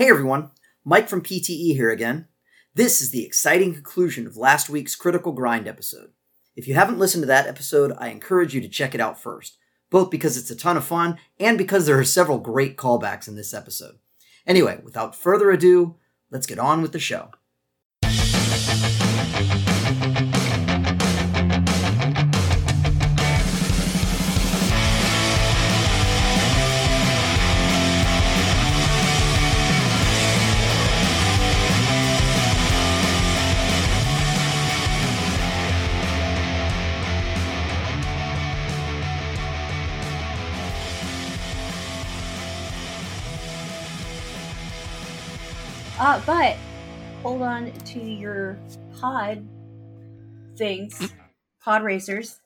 Hey everyone, Mike from PTE here again. This is the exciting conclusion of last week's Critical Grind episode. If you haven't listened to that episode, I encourage you to check it out first, both because it's a ton of fun and because there are several great callbacks in this episode. Anyway, without further ado, let's get on with the show. But hold on to your pod things, pod racers,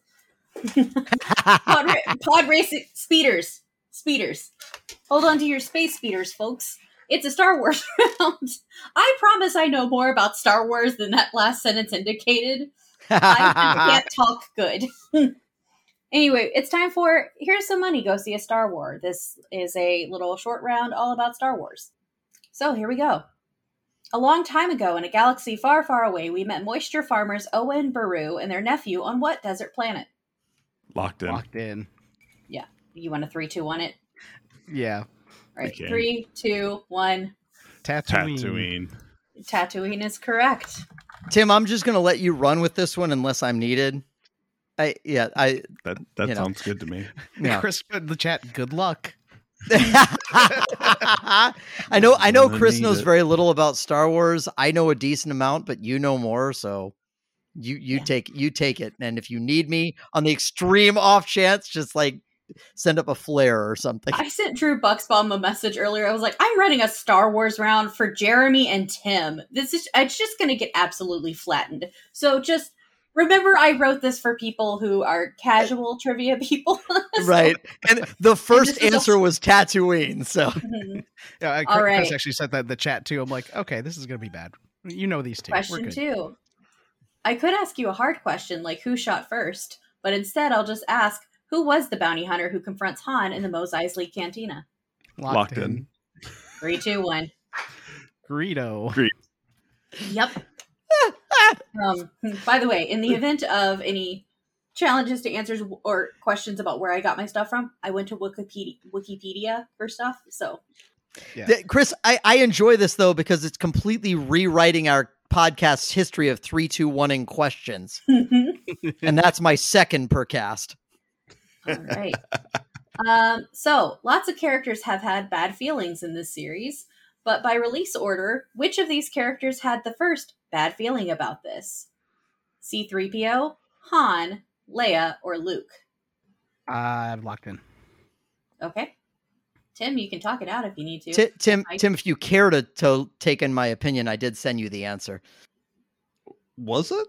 pod, ra- pod racing speeders, speeders. Hold on to your space speeders, folks. It's a Star Wars round. I promise I know more about Star Wars than that last sentence indicated. I can't talk good. anyway, it's time for here's some money. Go see a Star Wars. This is a little short round all about Star Wars. So here we go. A long time ago, in a galaxy far, far away, we met moisture farmers Owen Beru and their nephew on what desert planet? Locked in. Locked in. Yeah. You want a three, two, one it? Yeah. All right, Okay. three, two, one. Tatooine. Tatooine. Tatooine is correct. Tim, I'm just gonna let you run with this one unless I'm needed. I yeah, I That that You know. sounds good to me. yeah. Chris put the chat. Good luck. I know I know Chris knows it. very little about Star Wars. I know a decent amount, but you know more, so you you Yeah. take you take it. And if you need me on the extreme off chance, just like send up a flare or something. I sent Drew Bucksbaum a message earlier. I was like, I'm running a Star Wars round for Jeremy and Tim. This is it's just gonna get absolutely flattened. So just remember I wrote this for people who are casual trivia people. So- right. And the first is answer was Tatooine, so Mhm. Yeah, I, All Chris right. actually said that in the chat too. I'm like, okay, this is gonna be bad. You know these two. Question two. I could ask you a hard question like who shot first, but instead I'll just ask who was the bounty hunter who confronts Han in the Mos Eisley Cantina? Locked, in. Three, two, one. Greedo. Yep. Um, by the way, in the event of any challenges to answers or questions about where I got my stuff from, I went to Wikipedia, Wikipedia for stuff. So Yeah. Chris, I, I enjoy this though because it's completely rewriting our podcast's history of three, two, one in questions. and that's my second per cast. All right. Um, so, lots of characters have had bad feelings in this series, but by release order, which of these characters had the first bad feeling about this? C3PO, Han, Leia, or Luke? I've locked in. Okay. Tim, you can talk it out if you need to. Ti- Tim, I- Tim, if you care to, to take in my opinion, I did send you the answer Was it?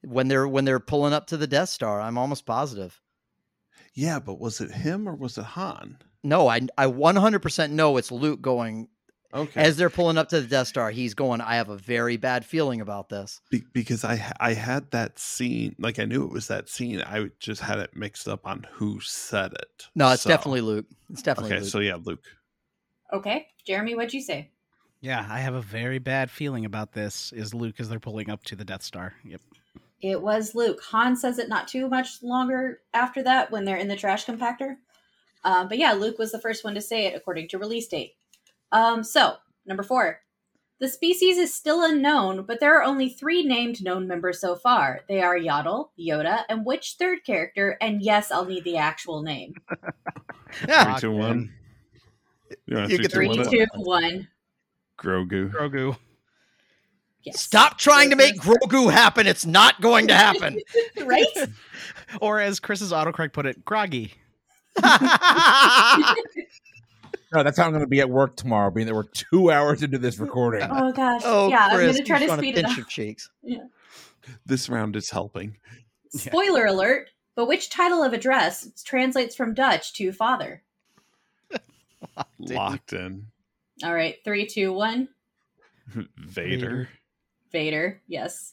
when they're when they're pulling up to the Death Star. I'm almost positive. Yeah, but was it him or was it Han? No, I I 100% know it's Luke going Okay. as they're pulling up to the Death Star. He's going. I have a very bad feeling about this. Be- because I I had that scene, like I knew it was that scene. I just had it mixed up on who said it. No, it's So- definitely Luke. It's definitely Okay, Luke. so yeah, Luke. Okay. Jeremy, what'd you say? Yeah, I have a very bad feeling about this. Is Luke as they're pulling up to the Death Star? Yep. It was Luke. Han says it not too much longer after that when they're in the trash compactor. Um, but yeah, Luke was the first one to say it according to release date. Um, so, number four. The species is still unknown, but there are only three named known members so far. They are Yaddle, Yoda, and which third character? And yes, I'll need the actual name. Yeah. Three, two, Locked one. in. You You three, get two, Three, one it? two, one. Grogu. Grogu. Yes. Stop trying to make Grogu happen. It's not going to happen. right? Or as Chris's autocorrect put it, groggy. No, that's how I'm going to be at work tomorrow, being that we're two hours into this recording. Oh gosh. oh, yeah, Chris, I'm gonna try to speed it pinch up. your cheeks. Yeah. This round is helping. Spoiler alert, but which title of address translates from Dutch to father? Dude. Locked in. All right, three, two, one. Vader. Vader, yes.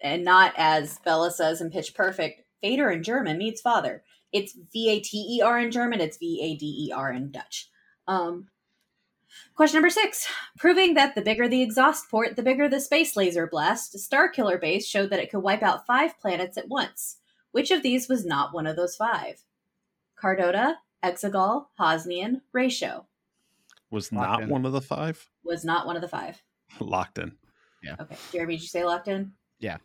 And not as Bella says in Pitch Perfect, Vader in German means father. It's V A T E R in German, it's V A D E R in Dutch. Um Question number six. Proving that the bigger the exhaust port, the bigger the space laser blast, Star Killer Base showed that it could wipe out five planets at once. Which of these was not one of those five? Cardota, Exegol, Hosnian, Ratio. Was Locked not in. one of the five Was not one of the five. locked in. Yeah. Okay. Jeremy, did you say locked in? Yeah.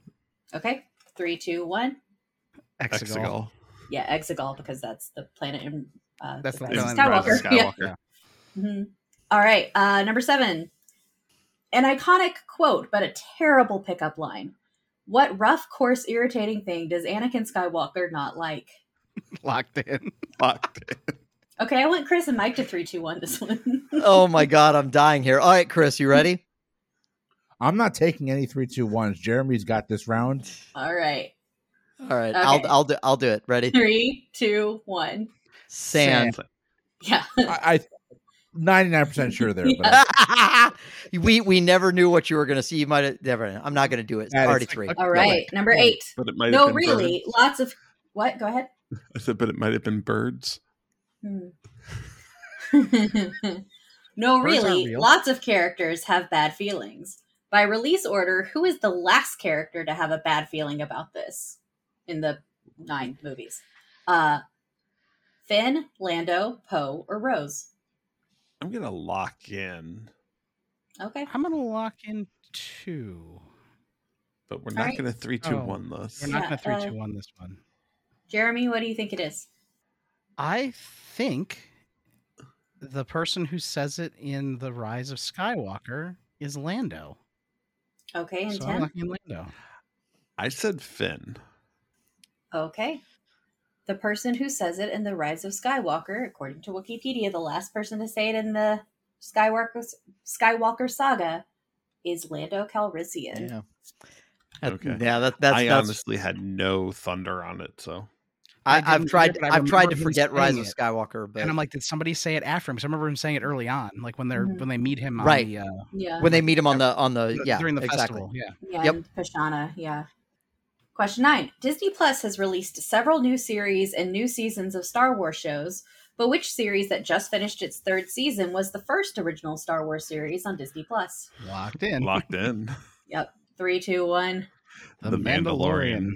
Okay. Three, two, one. Exegol. Exegol. Yeah, Exegol, because that's the planet in uh, That's the Rise of planet in Rise Skywalker. of Yeah. Skywalker. Mhm. All right. Uh, number seven. An iconic quote, but a terrible pickup line. What rough, coarse, irritating thing does Anakin Skywalker not like? Locked in. Locked in. Okay, I want Chris and Mike to three, two, one. This one. Oh my god, I'm dying here. All right, Chris, you ready? I'm not taking any three, two, ones. Jeremy's got this round. All right, All right, Okay. I'll I'll do I'll do it. Ready? three, two, one. Sand. Yeah. I, I 99% sure there, but we we never knew what you were gonna see. You might have never. I'm not gonna do it. It's That is already three. a- All right, number eight. But it might No, have been really, birds. lots of what? Go ahead. I said, but it might have been birds. Hmm. No, aren't really, real. lots of characters have bad feelings. By release order, who is the last character to have a bad feeling about this in the nine movies? Uh, Finn, Lando, Poe, or Rose? I'm gonna lock in, Okay. I'm gonna lock in two. but we're All not right. gonna three, two, Oh, one this. We're not Yeah, gonna three uh, two one this one. Jeremy, what do you think it is? I think the person who says it in the Rise of Skywalker is Lando. Okay, and So I'm locking in Lando. I said Finn. Okay. The person who says it in The Rise of Skywalker, according to Wikipedia, the last person to say it in the Skywalker Skywalker saga is Lando Calrissian. Yeah. That- Okay. Yeah, that, that's I that's. honestly had no thunder on it, so I I, I've tried. either, but I I've tried to forget Rise of. Skywalker, but And I'm like, did somebody say it after him? Because I remember him saying it early on, like when they're Mhm. when they meet him on Right. the, uh, Yeah. when they meet him on the on the yeah during the exactly. festival. Yeah. Yeah, Yep. and Pasaana, yeah. Question nine. Disney Plus has released several new series and new seasons of Star Wars shows, but which series that just finished its third season was the first original Star Wars series on Disney Plus? Locked in. locked in. Yep. Three, two, one. The Mandalorian.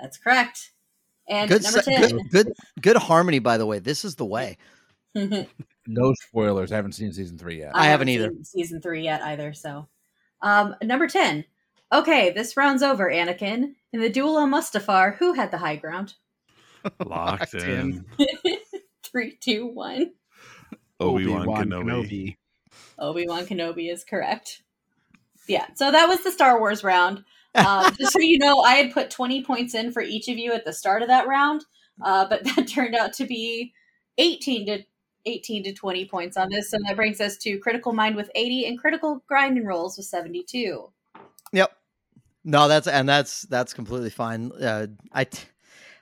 That's correct. And Good, number 10. good, good, good harmony. By the way, this is the way. no spoilers. I haven't seen season three yet. I haven't either. seen season three yet either. So, um, number ten. Okay, this round's over. Anakin in the duel on Mustafar. Who had the high ground? Locked Locked in. in. Three, two, one. Obi Wan Kenobi. Obi Wan Kenobi is correct. Yeah, so that was the Star Wars round. Um, just so you know, I had put 20 points in for each of you at the start of that round, uh, but that turned out to be 18 to 18 to 20 points on this. And that brings us to Critical Mind with 80 and Critical Grind and Rolls with 72. Yep. No, that's and that's that's completely fine. Uh, I t-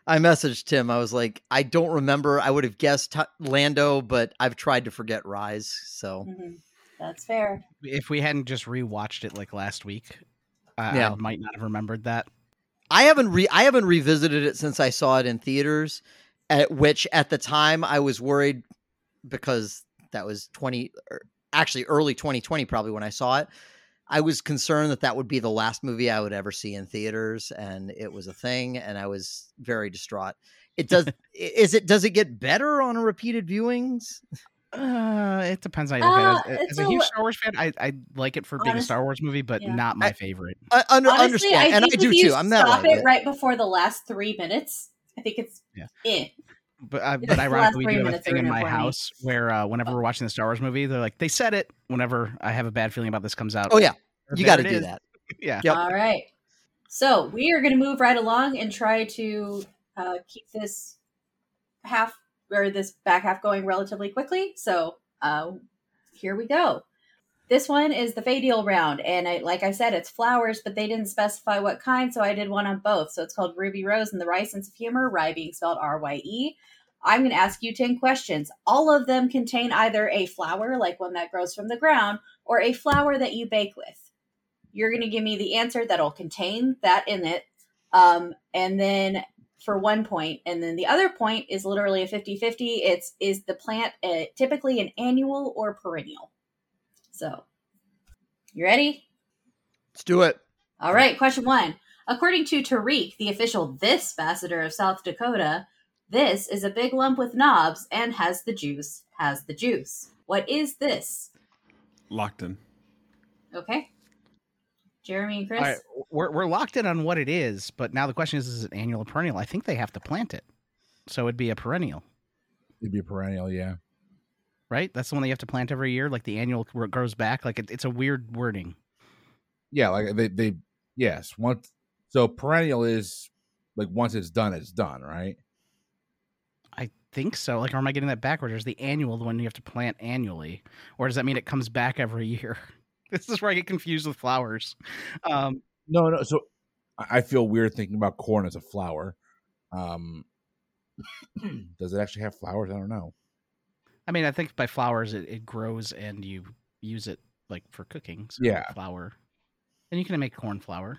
I messaged Tim. I was like, I don't remember. I would have guessed t- Lando, but I've tried to forget Rise. So Mhm. That's fair. If we hadn't just rewatched it like last week, I, Yeah. I might not have remembered that. I haven't re I haven't revisited it since I saw it in theaters. At which at the time I was worried because that was twenty, or actually early 2020 probably when I saw it. I was concerned that that would be the last movie I would ever see in theaters, and it was a thing, and I was very distraught. It does is it does it get better on repeated viewings? Uh, it depends how you look at Uh, it. As, as a a huge Star Wars fan, I, I like it for being a Star Wars movie, but yeah. not my favorite. I under, Honestly, understand, and I do if you too. I'm that stop way. it right before the last three minutes. I think it's Yeah. eh. But uh, but ironically, we do have a thing in in my for me. house where uh, whenever we're watching the Star Wars movie, they're like, they said it. Whenever I have a bad feeling about this comes out. Oh yeah, you got to do is. that. Yeah. Yep. All right. So we are going to move right along and try to uh, keep this half or this back half going relatively quickly. So uh, here we go. This one is the Fadial round, and I, like I said, it's flowers, but they didn't specify what kind, so I did one on both. So it's called Ruby Rose and the Rye Sense of Humor, Rye being spelled R Y E. I'm going to ask you 10 questions. All of them contain either a flower, like one that grows from the ground, or a flower that you bake with. You're going to give me the answer that'll contain that in it. Um, and then for one point, and then the other point is literally a 50 50. It's is the plant uh, typically an annual or perennial? So, you ready? Let's do it. All right, question one. According to Tariq, the official this ambassador of South Dakota, this is a big lump with knobs and has the juice. Has the juice. What is this? Locked in. Okay. Jeremy and Chris? All right, we're we're locked in on what it is, but now the question is: Is it annual or perennial? I think they have to plant it, so it'd be a perennial, It'd be a perennial, yeah. Right? That's the one that you have to plant every year, like the annual where it grows back. Like it, it's a weird wording. Yeah, like they they yes, once so perennial is like once it's done, it's done, right? I think so. Like, or am I getting that backwards? Is the annual the one you have to plant annually, or does that mean it comes back every year? This is where I get confused with flowers. Um, No, no. So I I feel weird thinking about corn as a flower. Um, does it actually have flowers? I don't know. I mean, I think by flowers it, it grows and you use it like for cooking. So Yeah. flour, and you can make corn flour.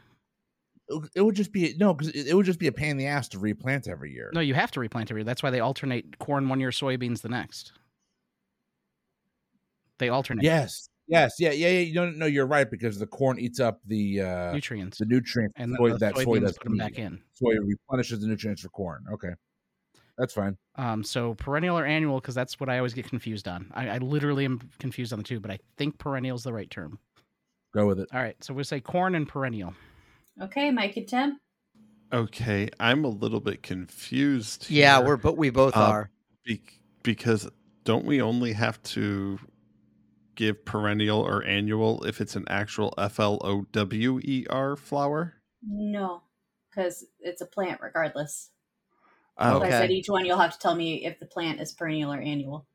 It- would just be no, because it, would just be a pain in the ass to replant every year. No, you have to replant every year. That's why they alternate corn one year, soybeans the next. They alternate Yes, yes, yeah, yeah, yeah. You don't know. You're right because the corn eats up the uh, nutrients, the nutrients and soy, the that soy does put them back in. Soy replenishes the nutrients for corn. Okay, that's fine. Um, so perennial or annual, because that's what I always get confused on. I, I literally am confused on the two, but I think perennial is the right term. Go with it. All right, so we'll say corn and perennial. okay, Mike and Tim. Okay, I'm a little bit confused. Yeah, here we're but we both Uh, are. be- because don't we only have to give perennial or annual if it's an actual F L O W E R flower? No, because it's a plant regardless. Oh, Like I said Okay. each one, you'll have to tell me if the plant is perennial or annual.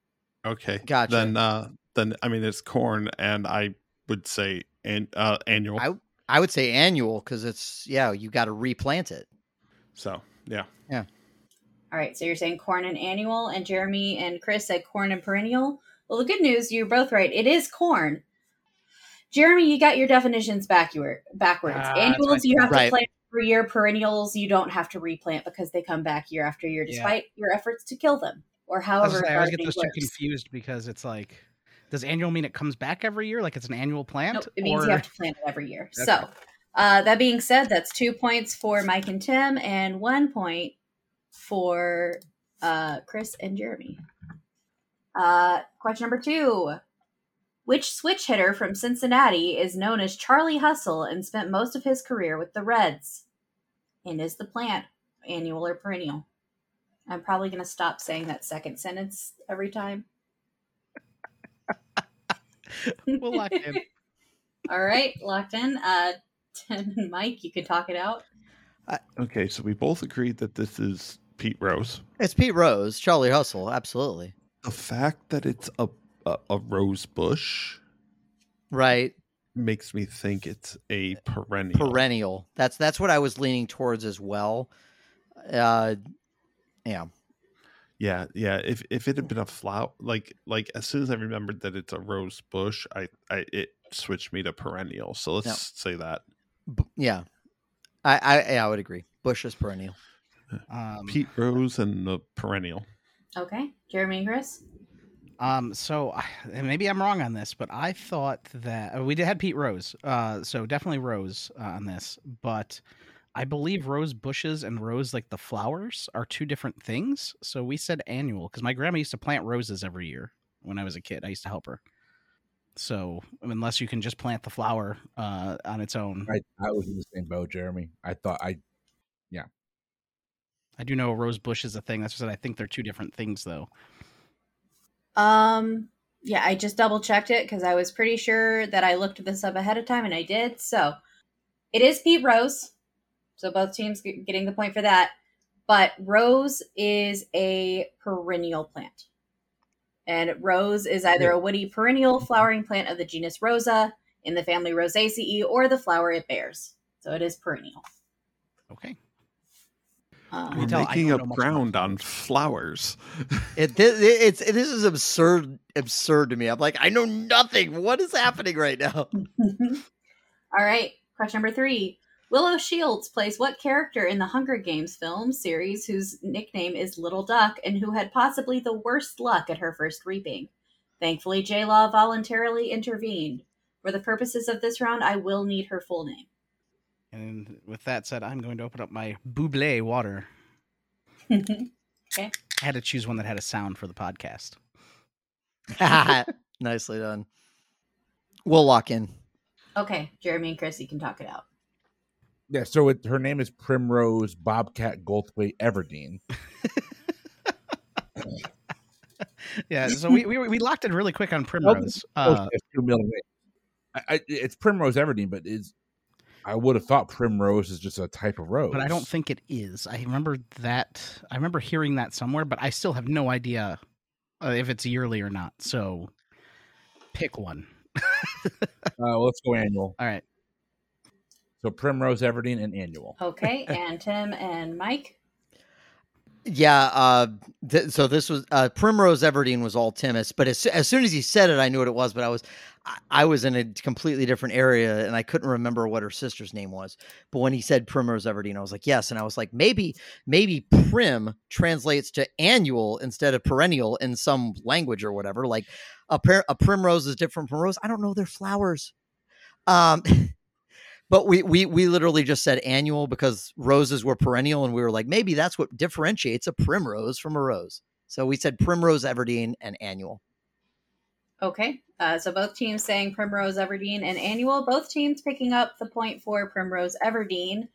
okay. Gotcha. Then, uh, then I mean it's corn, and I would say an, uh, annual. I I would say annual because it's yeah, you got to replant it. so yeah, Yeah. All right, so you're saying corn and annual, and Jeremy and Chris said corn and perennial. Well, the good news, you're both right. It is corn. Jeremy, you got your definitions backward. Backwards. That's Annuals, you have Right. to plant every year. Perennials, you don't have to replant because they come back year after year, Yeah. despite your efforts to kill them, or however say, I always get those two confused because it's like, does annual mean it comes back every year, like it's an annual plant? Nope, it means or you have to plant it every year. Okay. So, uh, that being said, that's two points for Mike and Tim, and one point for uh, Chris and Jeremy. Uh, question number two: Which switch hitter from Cincinnati is known as Charlie Hustle and spent most of his career with the Reds? And is the plant annual or perennial? I'm probably going to stop saying that second sentence every time. we'll lock in. All right, locked in. Uh, Tim and Mike, you can talk it out. okay. So we both agreed that this is Pete Rose. It's Pete Rose, Charlie Hustle, absolutely. The fact that it's a a, a rose bush Right. Makes me think it's a perennial. Perennial. That's that's what I was leaning towards as well. Uh yeah. Yeah, yeah. If if it had been a flower, like like as soon as I remembered that it's a rose bush, I I it switched me to perennial. So let's Yep. say that B- yeah. I, I yeah, I would agree. Bush is perennial. Um, Pete Rose and the perennial. Okay, Jeremy and Chris. Um, so I- and maybe I'm wrong on this, but I thought that uh, we did had Pete Rose, uh, so definitely Rose uh, on this. But I believe rose bushes and rose like the flowers are two different things. So we said annual because my grandma used to plant roses every year when I was a kid. I used to help her. So unless you can just plant the flower uh, on its own, I, I was in the same boat, Jeremy. I thought I yeah, I do know a rose bush is a thing. That's what I said. I think they're two different things though. Um, yeah, I just double checked it because I was pretty sure that I looked this up ahead of time, and I did. So it is Pete Rose. So both teams getting the point for that. But rose is a perennial plant. And rose is either a woody perennial flowering plant of the genus Rosa in the family Rosaceae or the flower it bears. So it is perennial. Okay. Um, We're tell I making don't up know much about ground on flowers. It this, it's this is absurd absurd to me. I'm like, I know nothing. What is happening right now? All right, question number three. Willow Shields plays what character in the Hunger Games film series whose nickname is Little Duck and who had possibly the worst luck at her first reaping? Thankfully, J Law voluntarily intervened. For the purposes of this round, I will need her full name. And with that said, I'm going to open up my bubly water. okay. I had to choose one that had a sound for the podcast. Nicely done. We'll lock in. Okay, Jeremy and Chris, you can talk it out. Yeah, so it, her name is Primrose Bobcat Goldthwait Everdeen. yeah, so we, we we locked in really quick on Primrose. Uh, it's two million. I, I, it's Primrose Everdeen, but is I would have thought Primrose is just a type of rose. but I don't think it is. I remember that. I remember hearing that somewhere, but I still have no idea uh, if it's yearly or not. So pick one. Uh, let's go annual. All right. So Primrose Everdeen and annual. Okay, and Tim and Mike. Yeah. Uh, th- so this was uh, Primrose Everdeen was all Timus, but as, as soon as he said it, I knew what it was. But I was I, I was in a completely different area, and I couldn't remember what her sister's name was. But when he said Primrose Everdeen, I was like, yes, and I was like, maybe maybe prim translates to annual instead of perennial in some language or whatever. Like a par- a primrose is different from rose. I don't know. They're flowers. Um. But we, we we literally just said annual because roses were perennial, and we were like, maybe that's what differentiates a primrose from a rose. So we said Primrose Everdeen and annual. Okay, uh, so both teams saying Primrose Everdeen and annual. Both teams picking up the point for Primrose Everdeen.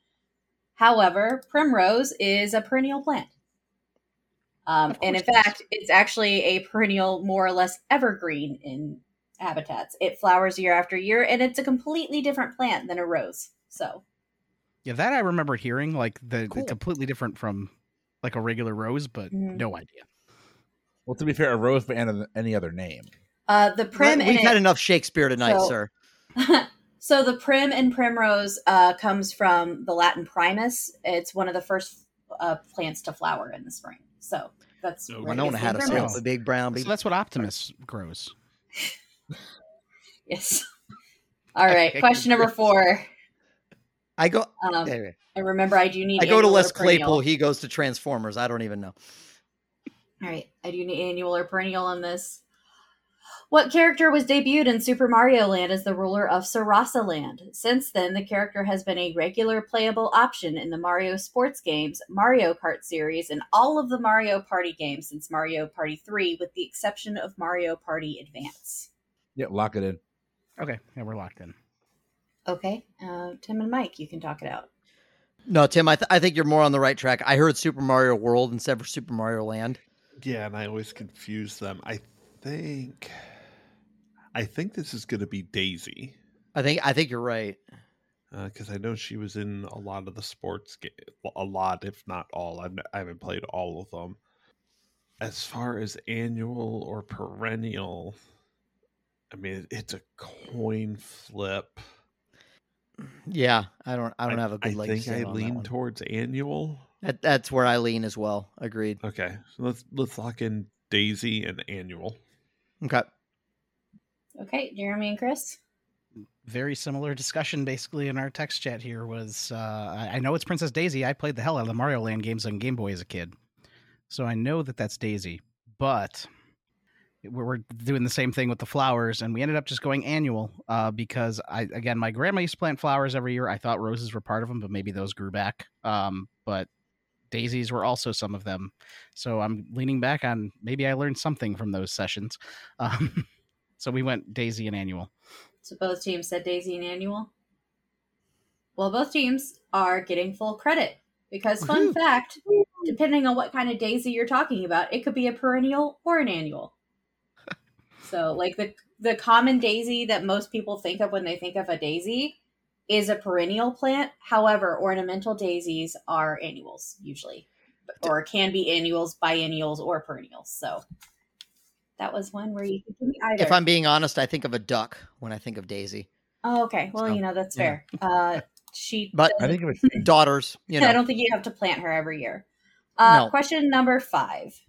However, Primrose is a perennial plant. Um, and in course it is. fact, it's actually a perennial, more or less evergreen in habitats. It flowers year after year, and it's a completely different plant than a rose. So, Yeah, that I remember hearing like the, the Cool. completely different from like a regular rose, but Mhm. no idea. Well, to be fair, a rose by any, any other name. uh, the prim We've had it- enough Shakespeare tonight, So- sir. so the prim and primrose uh, comes from the Latin primus. It's one of the first uh, plants to flower in the spring. So that's where it Winona gets the had a primrose. the big brown. Big... So that's what Optimus grows. Yes. All right. Question number four. I go. Um, anyway, and remember, I do need. I go to Les. Claypool. He goes to Transformers. I don't even know. All right. I do need annual or perennial on this. What character was debuted in Super Mario Land as the ruler of Sarasaland? Since then, the character has been a regular playable option in the Mario sports games, Mario Kart series, and all of the Mario Party games since Mario Party 3, with the exception of Mario Party Advance. Yeah, lock it in. Okay, yeah, we're locked in. Okay. Uh, Tim and Mike, you can talk it out. No, Tim. I, th- I think you're more on the right track. I heard Super Mario World instead of Super Mario Land. Yeah, and I always confuse them. I think I think this is going to be Daisy I think I think you're right. because I know she was in a lot of the sports game, a lot, if not all. I've, n- I haven't played all of them. As far as annual or perennial, I mean, it's a coin flip. Yeah, I don't. I don't I, have a good I leg. think I on lean one. towards annual. That, that's where I lean as well. Agreed. Okay, so let's let's lock in Daisy and annual. Okay. Okay. Jeremy and Chris? Very similar discussion basically in our text chat here was uh, I I know it's Princess Daisy. I played the hell out of the Mario Land games on Game Boy as a kid. So I know that that's Daisy, but we're we're doing the same thing with the flowers, and we ended up just going annual uh, because I again my grandma used to plant flowers every year. I thought roses were part of them, but maybe those grew back. Um, but daisies were also some of them, so I'm leaning back on maybe I learned something from those sessions. Um, so we went daisy and annual. So both teams said Daisy and Annual. Well, both teams are getting full credit because, fun fact, depending on what kind of Daisy you're talking about, it could be a perennial or an annual. So, like the the common Daisy that most people think of when they think of a Daisy is a perennial plant. However, ornamental daisies are annuals usually, or can be annuals, biennials, or perennials. So. That was one where you could give me either. If I'm being honest, I think of a duck when I think of Daisy. Oh, okay. Well, So, you know that's yeah. fair. Uh, she, But- I think of it. Daughters, you I don't think you have to plant her every year. Uh, No. Question number five.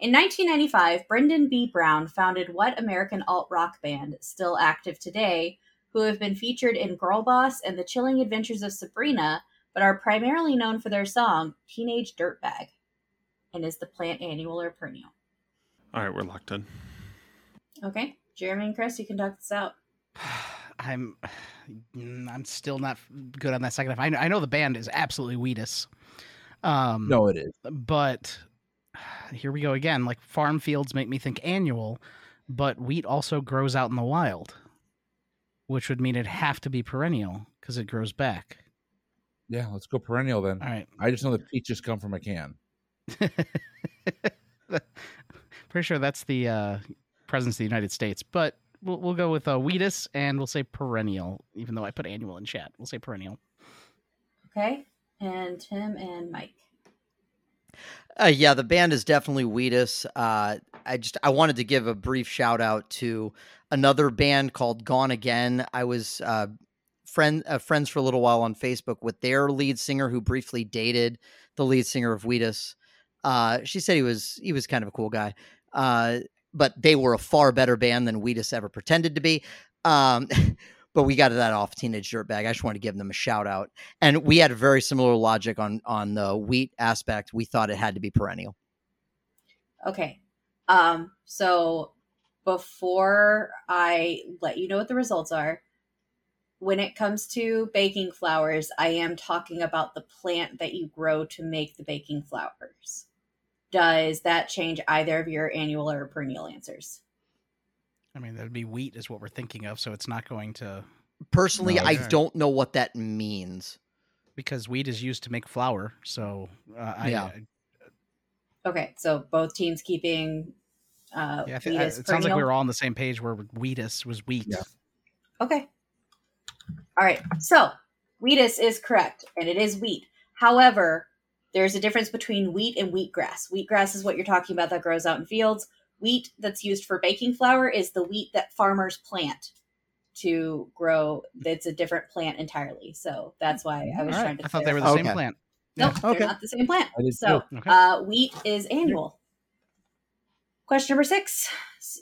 In 1995, Brendan B. Brown founded what American alt rock band, still active today, who have been featured in Girl Boss and The Chilling Adventures of Sabrina, but are primarily known for their song Teenage Dirtbag? And is the plant annual or perennial? All right, we're locked in. Okay, Jeremy and Chris, you can talk this out. I'm I'm still not good on that second half. I know, I know the band is absolutely Wheatus. Um, No, it is. but here we go again. Like farm fields make me think annual, but wheat also grows out in the wild, which would mean it'd have to be perennial because it grows back. Yeah, let's go perennial then. All right. I just know that peaches come from a can. Pretty sure that's the uh, presence of the United States, but we'll, we'll go with uh, Wheatus and we'll say perennial, even though I put annual in chat. We'll say perennial. Okay, and Tim and Mike. Uh, yeah, the band is definitely Wheatus. Uh, I just I wanted to give a brief shout out to another band called Gone Again. I was uh, friend uh, friends for a little while on Facebook with their lead singer who briefly dated the lead singer of Wheatus. Uh, she said he was he was kind of a cool guy, uh, but they were a far better band than Wheatus ever pretended to be. Um, but we got that off Teenage Dirtbag. I just wanted to give them a shout out. And we had a very similar logic on on the wheat aspect. We thought it had to be perennial. Okay. Um, so before I let you know what the results are, when it comes to baking flowers, I am talking about the plant that you grow to make the baking flowers. Does that change either of your annual or perennial answers? I mean, that'd be wheat is what we're thinking of, so it's not going to Personally, No, I okay. don't know what that means. because wheat is used to make flour. So uh, I, Yeah. Okay, so both teams keeping uh yeah, I think, wheat I- it sounds like we perennial? were all on the same page where wheatus was wheat. Yeah. Okay. All right. So, wheatus is correct, and it is wheat. However, there's a difference between wheat and wheatgrass. Wheatgrass is what you're talking about that grows out in fields. Wheat that's used for baking flour is the wheat that farmers plant to grow. It's a different plant entirely. So that's why I All was right. trying to. I thought they were the clarify. same Okay. plant. Nope, Okay. they're not the same plant. So. Okay. uh, wheat is annual. Question number six.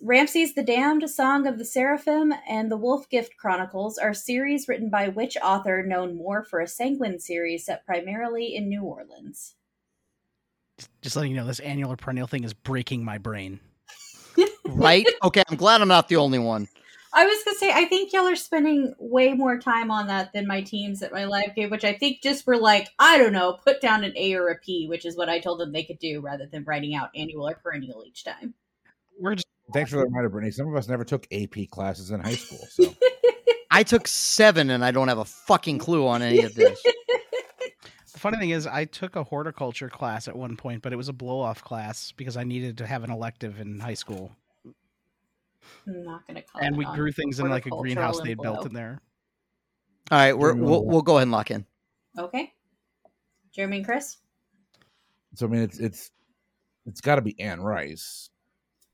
Ramses the Damned, Song of the Seraphim, and the Wolf Gift Chronicles are series written by which author known more for a sanguine series set primarily in New Orleans? Just letting you know, this annual or perennial thing is breaking my brain. Right? okay, I'm glad I'm not the only one. I was gonna say, I think y'all are spending way more time on that than my teams at my live game, which I think just were like, I don't know, put down an A or a P, which is what I told them they could do rather than writing out annual or perennial each time. We're just Thanks for the reminder, Brittany. Some of us never took AP classes in high school. So I took seven and I don't have a fucking clue on any of this. The funny thing is, I took a horticulture class at one point, but it was a blow off class because I needed to have an elective in high school. I'm not gonna call And we on grew things in like a greenhouse they'd built in there. All right, we're, we'll we'll go ahead and lock in. Okay. Jeremy and Chris? so I mean it's it's it's gotta be Anne Rice.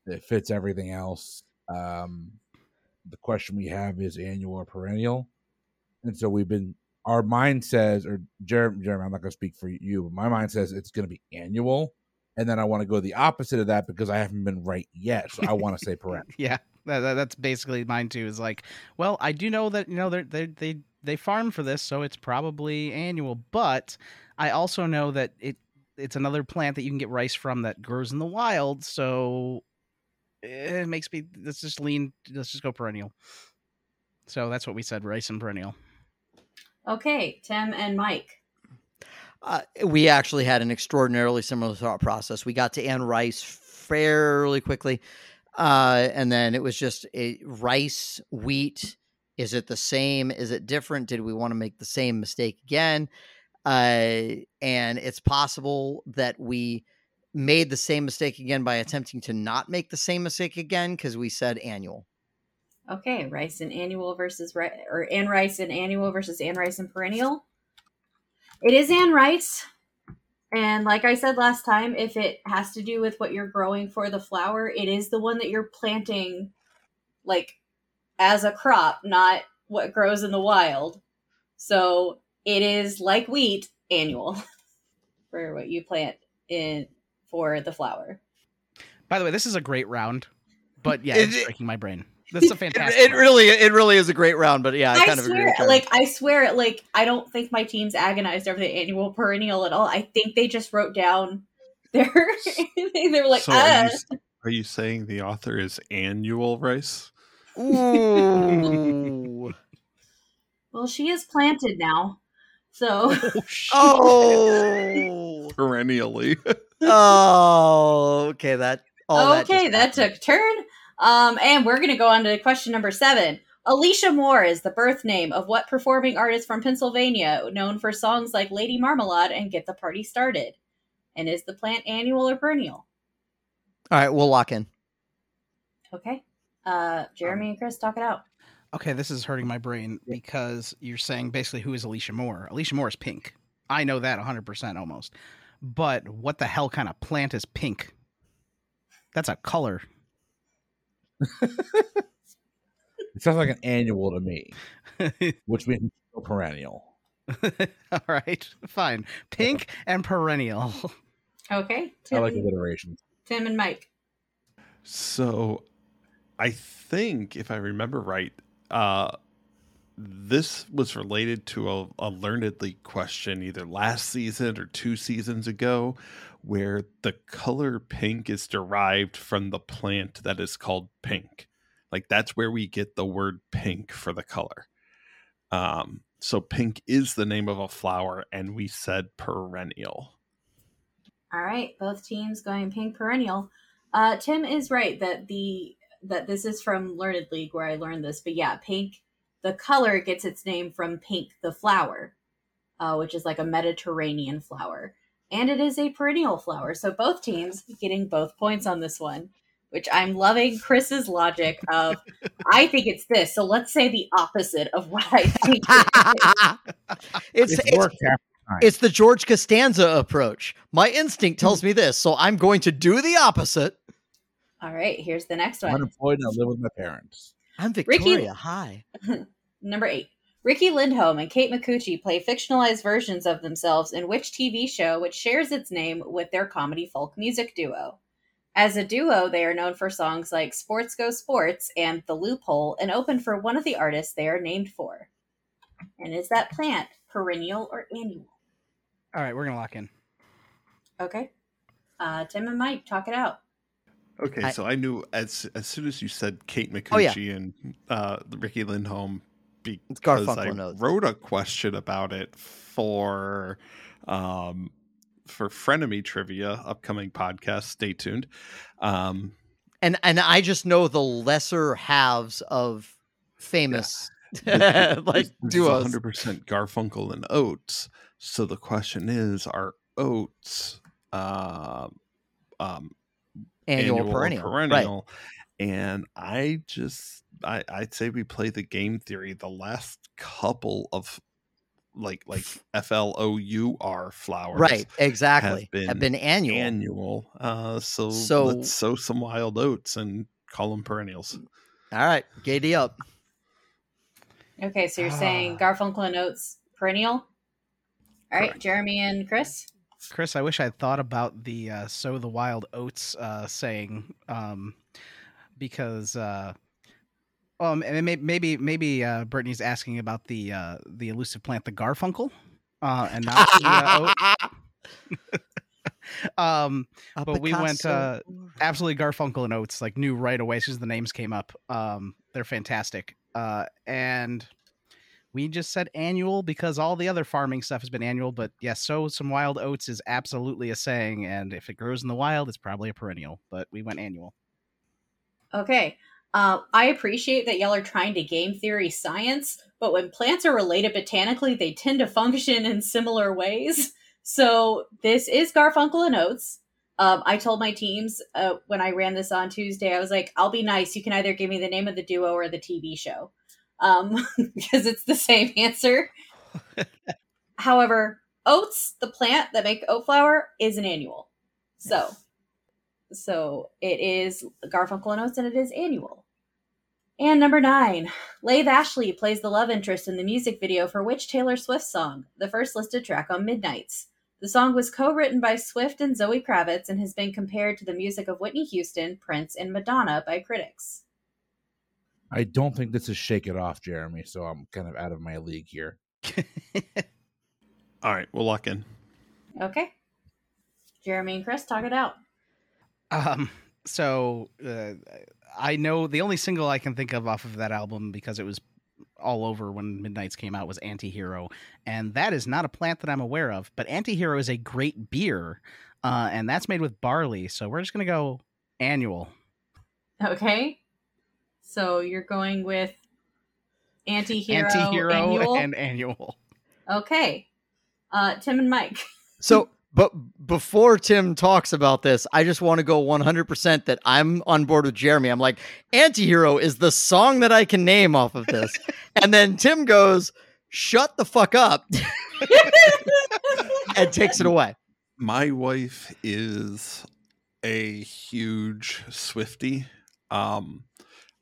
It fits everything else. Um the question we have is annual or perennial. And so we've been our mind says, or Jeremy, Jeremy I'm not gonna speak for you, but my mind says it's gonna be annual. And then I want to go the opposite of that because I haven't been right yet. So I want to say perennial. Yeah, that, that- that's basically mine too. Is like, well, I do know that you know they they they they farm for this, so it's probably annual. But I also know that it it's another plant that you can get rice from that grows in the wild. So eh, it makes me let's just lean. Let's just go perennial. So that's what we said: rice and perennial. Okay, Tim and Mike. Uh, we actually had an extraordinarily similar thought process. We got to Anne Rice fairly quickly. Uh, and then it was just a rice, wheat. Is it the same? Is it different? Did we want to make the same mistake again? Uh, and it's possible that we made the same mistake again by attempting to not make the same mistake again because we said annual. Okay, rice and annual versus or Anne Rice and annual versus Anne Rice and perennial. It is Anne Rice. And like I said last time, if it has to do with what you're growing for the flower, it is the one that you're planting like as a crop, not what grows in the wild. So it is like wheat annual for what you plant in for the flower. By the way, this is a great round, but yeah, it's breaking my brain. This is a fantastic. it round. really, it really is a great round. But yeah, I I, kind of agree. swear, With Jeremy. like I swear, like I don't think my team's agonized over the annual perennial at all. I think they just wrote down their. they were like, So are ah. you, Are you saying the author is annual rice? Ooh. Well, she is planted now. So oh. Perennially. Oh. Okay. That. all that okay, just that, took a turn. Um, and we're gonna go on to question number seven. Alicia Moore is the birth name of what performing artist from Pennsylvania known for songs like Lady Marmalade and Get the Party Started? And is the plant annual or perennial? All right. We'll lock in. Okay. Uh, Jeremy and Chris, talk it out. Okay, this is hurting my brain because you're saying basically who is Alicia Moore? Alicia Moore is pink. I know that 100% almost. But what the hell kind of plant is pink? That's a color. It sounds like an annual to me, which means still perennial. All right, fine. Pink and perennial. Okay. I Tim, like alliterations. Tim and Mike. So I think if I remember right, uh this was related to a, a Learned League question either last season or two seasons ago, where the color pink is derived from the plant that is called pink. Like that's where we get the word pink for the color. Um, so pink is the name of a flower, and we said perennial. All right, both teams going pink perennial. Uh, Tim is right that the that this is from Learned League where I learned this, but yeah, pink. The color gets its name from pink, the flower, uh, which is like a Mediterranean flower, and it is a perennial flower. So both teams getting both points on this one, which I'm loving. Chris's logic of I think it's this, so let's say the opposite of what I think. it is. it's, It's it's the it's the George Costanza approach. My instinct tells mm. me this, so I'm going to do the opposite. All right, here's the next I'm one. unemployed and I live with my parents. I'm Ricky- Victoria. Hi. Number eight. Riki Lindhome and Kate Micucci play fictionalized versions of themselves in which TV show which shares its name with their comedy folk music duo? As a duo, they are known for songs like Sports Go Sports and The Loophole and open for one of the artists they are named for. And is that plant perennial or annual? All right, we're gonna lock in. Okay. Uh, Tim and Mike, talk it out. Okay, I- so I knew as as soon as you said Kate Oh, yeah. And uh, Riki Lindhome, It's because I Oates. wrote a question about it for um, for frenemy trivia upcoming podcast. Stay tuned. Um, And and I just know the lesser halves of famous this- like is duos. 100% Garfunkel and Oates. So the question is, are Oates uh, um, Annual, annual, or perennial. Right. Perennial. And I just I, I'd say we play the game theory. The last couple of like like F L O U R flowers, Right, exactly. been Have been annual. annual. Uh, so So- let's sow some wild oats and call them perennials. All right, giddy up. Okay, so you're saying Ah. Garfunkel and Oates perennial? All right, Correct. Jeremy and Chris? Chris, I wish I had thought about the uh, "sow the wild oats" uh, saying, um, because uh, um, and may- maybe maybe uh, Brittany's asking about the uh, the elusive plant, the Garfunkel, uh, and not the uh. Um, A But we went, uh, absolutely Garfunkel and Oates, like knew right away as soon as the names came up. Um, they're fantastic. Uh, and we just said annual because all the other farming stuff has been annual. But yes, sow some wild oats is absolutely a saying, and if it grows in the wild, it's probably a perennial. But we went annual. Okay. Uh, I appreciate that y'all are trying to game theory science, but when plants are related botanically, they tend to function in similar ways. So this is Garfunkel and Oates. Um, I told my teams uh, when I ran this on Tuesday, I was like, I'll be nice. You can either give me the name of the duo or the TV show um, because it's the same answer. However, oats, the plant that make oat flour, is an annual. So, so it is Garfunkel and Oates, and it is annual. And number nine, Laith Ashley plays the love interest in the music video for which Taylor Swift song, the first listed track on Midnights. The song was co written by Swift and Zoe Kravitz and has been compared to the music of Whitney Houston, Prince, and Madonna by critics. I don't think this is Shake It Off, Jeremy, so I'm kind of out of my league here. All right, we'll lock in. Okay. Jeremy and Chris, talk it out. Um, so uh, I know the only single I can think of off of that album because it was all over when Midnight's came out was Antihero, and that is not a plant that I'm aware of. But Antihero is a great beer, uh, and that's made with barley. So we're just gonna go annual. Okay. So you're going with anti-hero, Antihero annual? and annual. Okay. Uh, Tim and Mike. So, but before Tim talks about this, I just want to go 100% that I'm on board with Jeremy. I'm like, Antihero is the song that I can name off of this. and then Tim goes, shut the fuck up and takes it away. my wife is a huge Swiftie. Um,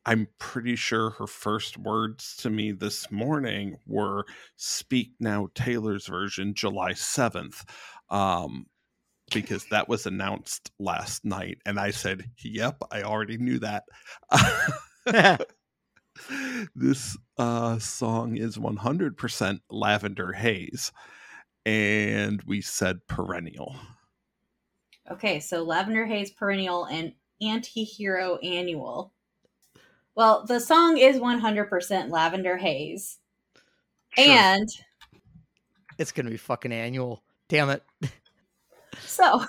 I'm pretty sure her first words to me this morning were "Speak Now" Taylor's version, July seventh, um, because that was announced last night, and I said, "Yep, I already knew that." this uh, song is 100% Lavender Haze, and we said perennial. Okay, so Lavender Haze Perennial and Anti-Hero Annual. Well, the song is 100% Lavender Haze. Sure. And It's going to be fucking annual. Damn it. so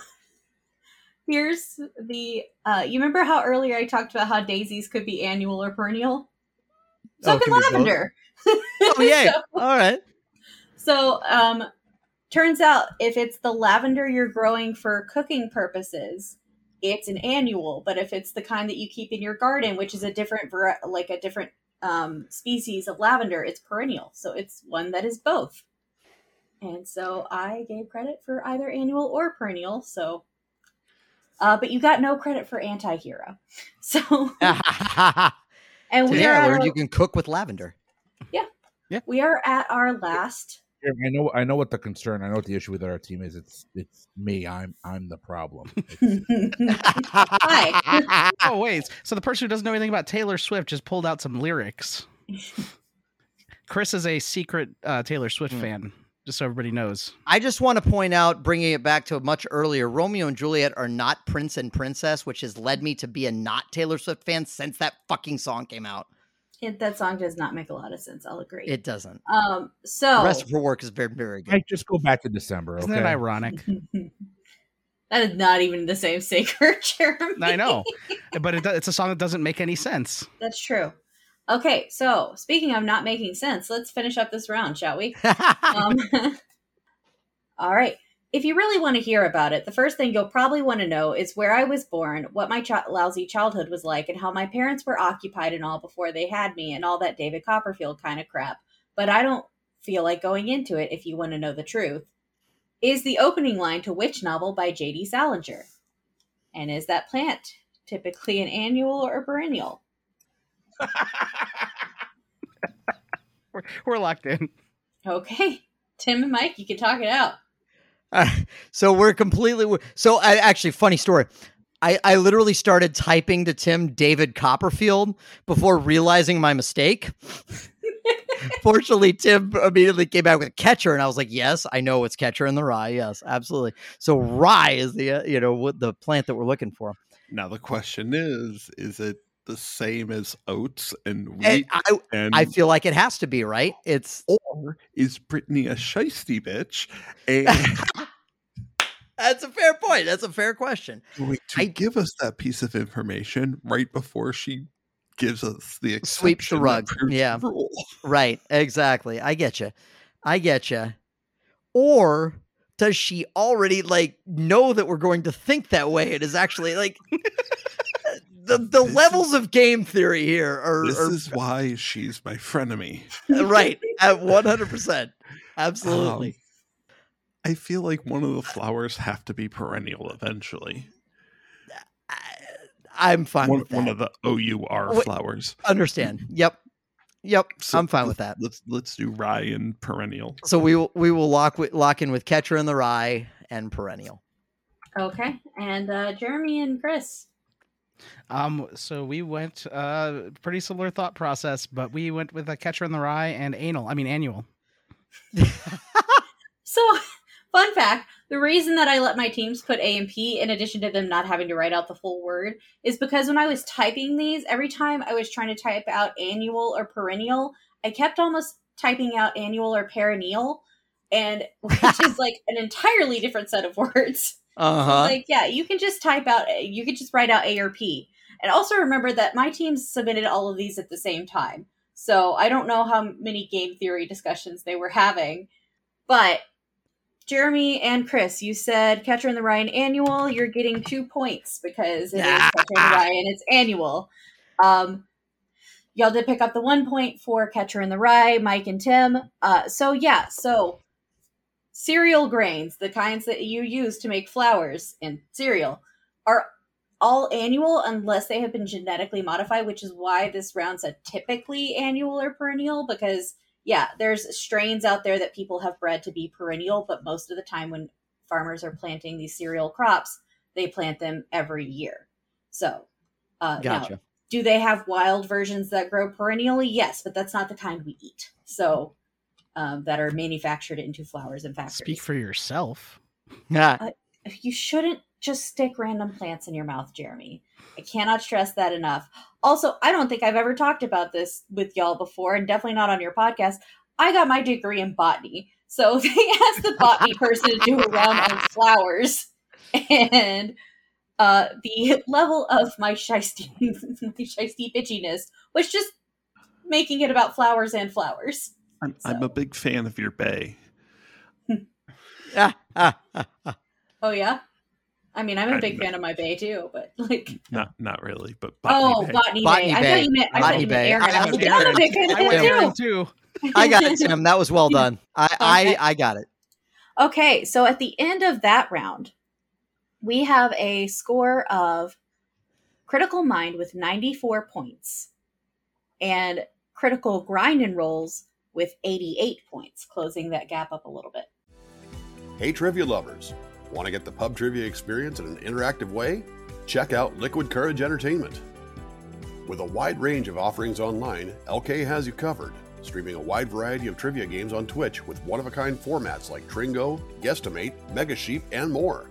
here's the uh you remember how earlier I talked about how daisies could be annual or perennial? So Oh, can can be both? lavender. Oh, yeah. So- All right. So, um, turns out if it's the lavender you're growing for cooking purposes, it's an annual. But if it's the kind that you keep in your garden, which is a different, like a different um, species of lavender, it's perennial. So it's one that is both. And so I gave credit for either annual or perennial. So, uh, but you got no credit for anti-hero. So, and we Today are. I learned our, you can cook with lavender. Yeah. Yeah. We are at our last Yeah, I know. I know what the concern. I know what the issue with our team is. It's it's me. I'm I'm the problem. Hi. Oh wait, so the person who doesn't know anything about Taylor Swift just pulled out some lyrics. Chris is a secret uh, Taylor Swift Hmm. fan, just so everybody knows. I just want to point out, bringing it back to a much earlier, Romeo and Juliet are not Prince and Princess, which has led me to be a not Taylor Swift fan since that fucking song came out. It, that song does not make a lot of sense. I'll agree. It doesn't. um. So The rest of her work is very, very good. I just go back to December. Isn't that ironic? that is not even the same singer, Jeremy. I know, but it, it's a song that doesn't make any sense. That's true. Okay, so speaking of not making sense, let's finish up this round, shall we? Um, all right. If you really want to hear about it, the first thing you'll probably want to know is where I was born, what my ch- lousy childhood was like, and how my parents were occupied and all before they had me, and all that David Copperfield kind of crap. But I don't feel like going into it if you want to know the truth. Is the opening line to which novel by J.D. Salinger? And is that plant typically an annual or perennial? We're, we're locked in. Okay. Tim and Mike, you can talk it out. Uh, so we're completely. So I actually, funny story. I, I literally started typing to Tim David Copperfield before realizing my mistake. Fortunately, Tim immediately came back with Catcher, and I was like, "Yes, I know it's Catcher in the Rye. Yes, absolutely." So rye is the uh, you know what the plant that we're looking for. Now the question is: Is it the same as oats and And wheat? I And, I feel like it has to be right. It's or is Brittany a shisty bitch? And that's a fair point. That's a fair question. going to I- give us that piece of information right before she gives us the Sweeps the rug. Yeah. rule. Right, exactly. I get you. I get you. Or does she already like know that we're going to think that way? It is actually like the the This levels of game theory here are, This are is why she's my frenemy. right at one hundred percent. Absolutely. Um, I feel like one of the flowers have to be perennial eventually. I, I'm fine One, with that. one of the OUR Wait. flowers. Understand? Yep. Yep. So I'm fine with that. Let's let's do rye and perennial. So we will we will lock with, lock in with catcher in the rye and perennial. Okay. And uh, Jeremy and Chris. Um, so we went uh pretty similar thought process, but we went with a catcher in the rye and anal. I mean annual. So, fun fact the reason that I let my teams put A and P, in addition to them not having to write out the full word, is because when I was typing these, every time I was trying to type out annual or perennial, I kept almost typing out annual or perennial, and which is like an entirely different set of words. Uh huh. Like, yeah, you can just type out, you can just write out A or P. And also remember that my teams submitted all of these at the same time. So I don't know how many game theory discussions they were having. But Jeremy and Chris, you said Catcher in the Rye annual. You're getting two points because it is. Catcher in the Rye and it's annual. Um, y'all did pick up the one point for Catcher in the Rye, Mike and Tim. Uh, so yeah, so cereal grains, the kinds that you use to make flours and cereal, are all annual unless they have been genetically modified, which is why this round's a typically annual or perennial because yeah, there's strains out there that people have bred to be perennial, but most of the time when farmers are planting these cereal crops, they plant them every year. So, uh, now, do they have wild versions that grow perennially? Yes, but that's not the kind we eat. So, um, that are manufactured into flowers and factories. Speak for yourself. Yeah. you shouldn't just stick random plants in your mouth, Jeremy. I cannot stress that enough. Also, I don't think I've ever talked about this with y'all before, and definitely not on your podcast. I got my degree in botany. So they asked the botany person to do a round on flowers. And uh, the level of my shisty, my shisty bitchiness was just making it about flowers and flowers. I'm, I'm a uh, big fan of your bay. Oh, yeah? I mean, I'm a I big admit- fan of my bay too, but like, Not not really, but oh, botany oh, bay. botany, Botany bay. I Bay. thought you meant I thought Botany you meant Bay. Aaron. I- I, I was was like, I'm a Aaron. big fan of I it too. too. I got it, Tim. That was well done. I, Okay. I, I got it. Okay, so at the end of that round, we have a score of Critical Mind with 94 points and Critical Grind and Rolls with 88 points, closing that gap up a little bit. Hey, trivia lovers! Want to get the pub trivia experience in an interactive way? Check out Liquid Kourage Entertainment. With a wide range of offerings online, LK has you covered, streaming a wide variety of trivia games on Twitch with one of a kind formats like Tringo, Guesstimate, Mega Sheep, and more.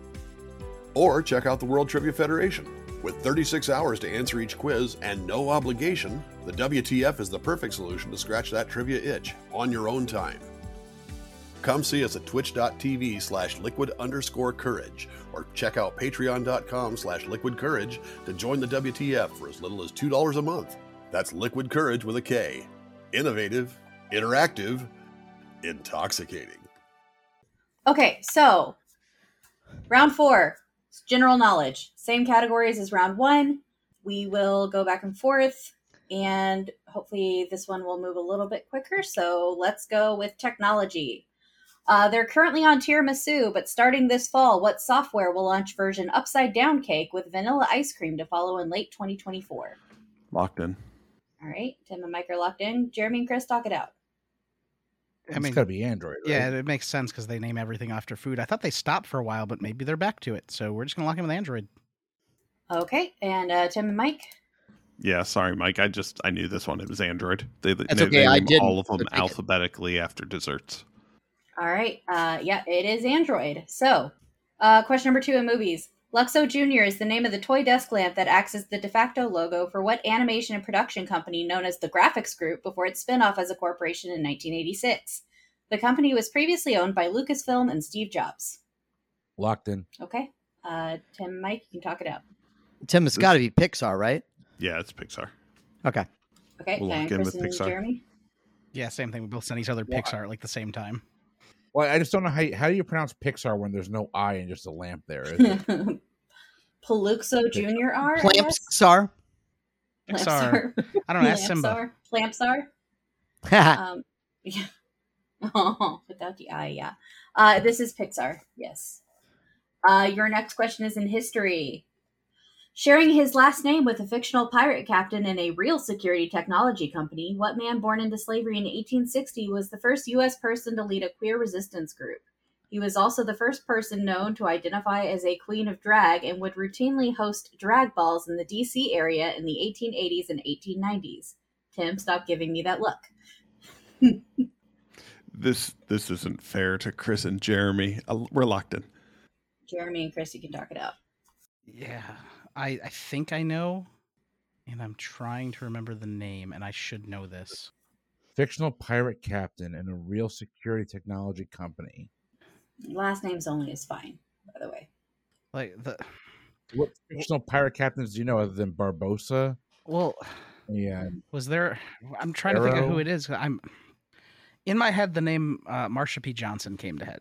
Or check out the World Trivia Federation. With 36 hours to answer each quiz and no obligation, the WTF is the perfect solution to scratch that trivia itch on your own time. Come see us at twitch.tv slash liquid underscore courage or check out patreon.com slash liquid courage to join the WTF for as little as $2 a month. That's liquid courage with a K. Innovative, interactive, intoxicating. Okay, so round four, general knowledge. Same categories as round one. We will go back and forth, and hopefully this one will move a little bit quicker. So let's go with technology. Uh, they're currently on tiramisu, but starting this fall, what software will launch version upside down cake with vanilla ice cream to follow in late 2024? Locked in. All right, Tim and Mike are locked in. Jeremy and Chris, talk it out. It's I mean, got to be Android. Right? Yeah, it makes sense because they name everything after food. I thought they stopped for a while, but maybe they're back to it. So we're just gonna lock in with Android. Okay, and uh, Tim and Mike. Yeah, sorry, Mike. I just I knew this one. It was Android. They, they, That's they okay, I didn't, all of them but take it. alphabetically after desserts. All right. Uh, yeah, it is Android. So, uh, question number two in movies. Luxo Jr. is the name of the toy desk lamp that acts as the de facto logo for what animation and production company known as the Graphics Group before its spinoff as a corporation in 1986. The company was previously owned by Lucasfilm and Steve Jobs. Locked in. Okay. Uh, Tim, Mike, you can talk it out. Tim, it's got to be Pixar, right? Yeah, it's Pixar. Okay. Okay. We'll lock in with Pixar. Jeremy. Yeah, same thing. We both sent each other Pixar at like the same time. Well, I just don't know how you, how do you pronounce Pixar when there's no I and just a lamp there. Is it? Paluxo Jr. R. I guess? Plampsar. Pixar. I don't know. Ask Simba. Lampsar. Lampsar. Um, yeah. Oh, without the I, yeah. Uh, this is Pixar. Yes. Uh, your next question is in history. Sharing his last name with a fictional pirate captain in a real security technology company, what man born into slavery in 1860 was the first U.S. person to lead a queer resistance group? He was also the first person known to identify as a queen of drag and would routinely host drag balls in the D.C. area in the 1880s and 1890s. Tim, stop giving me that look. This this isn't fair to Chris and Jeremy. Uh, We're locked in. Jeremy and Chris, you can talk it out. Yeah, I I think I know, and I'm trying to remember the name, and I should know this. Fictional pirate captain in a real security technology company. Last names only is fine, by the way. Like the What fictional pirate captains do you know other than Barbossa? well, Yeah, was there? I'm trying to think of who it is. I'm in my head. The name uh, Marsha P. Johnson came to head,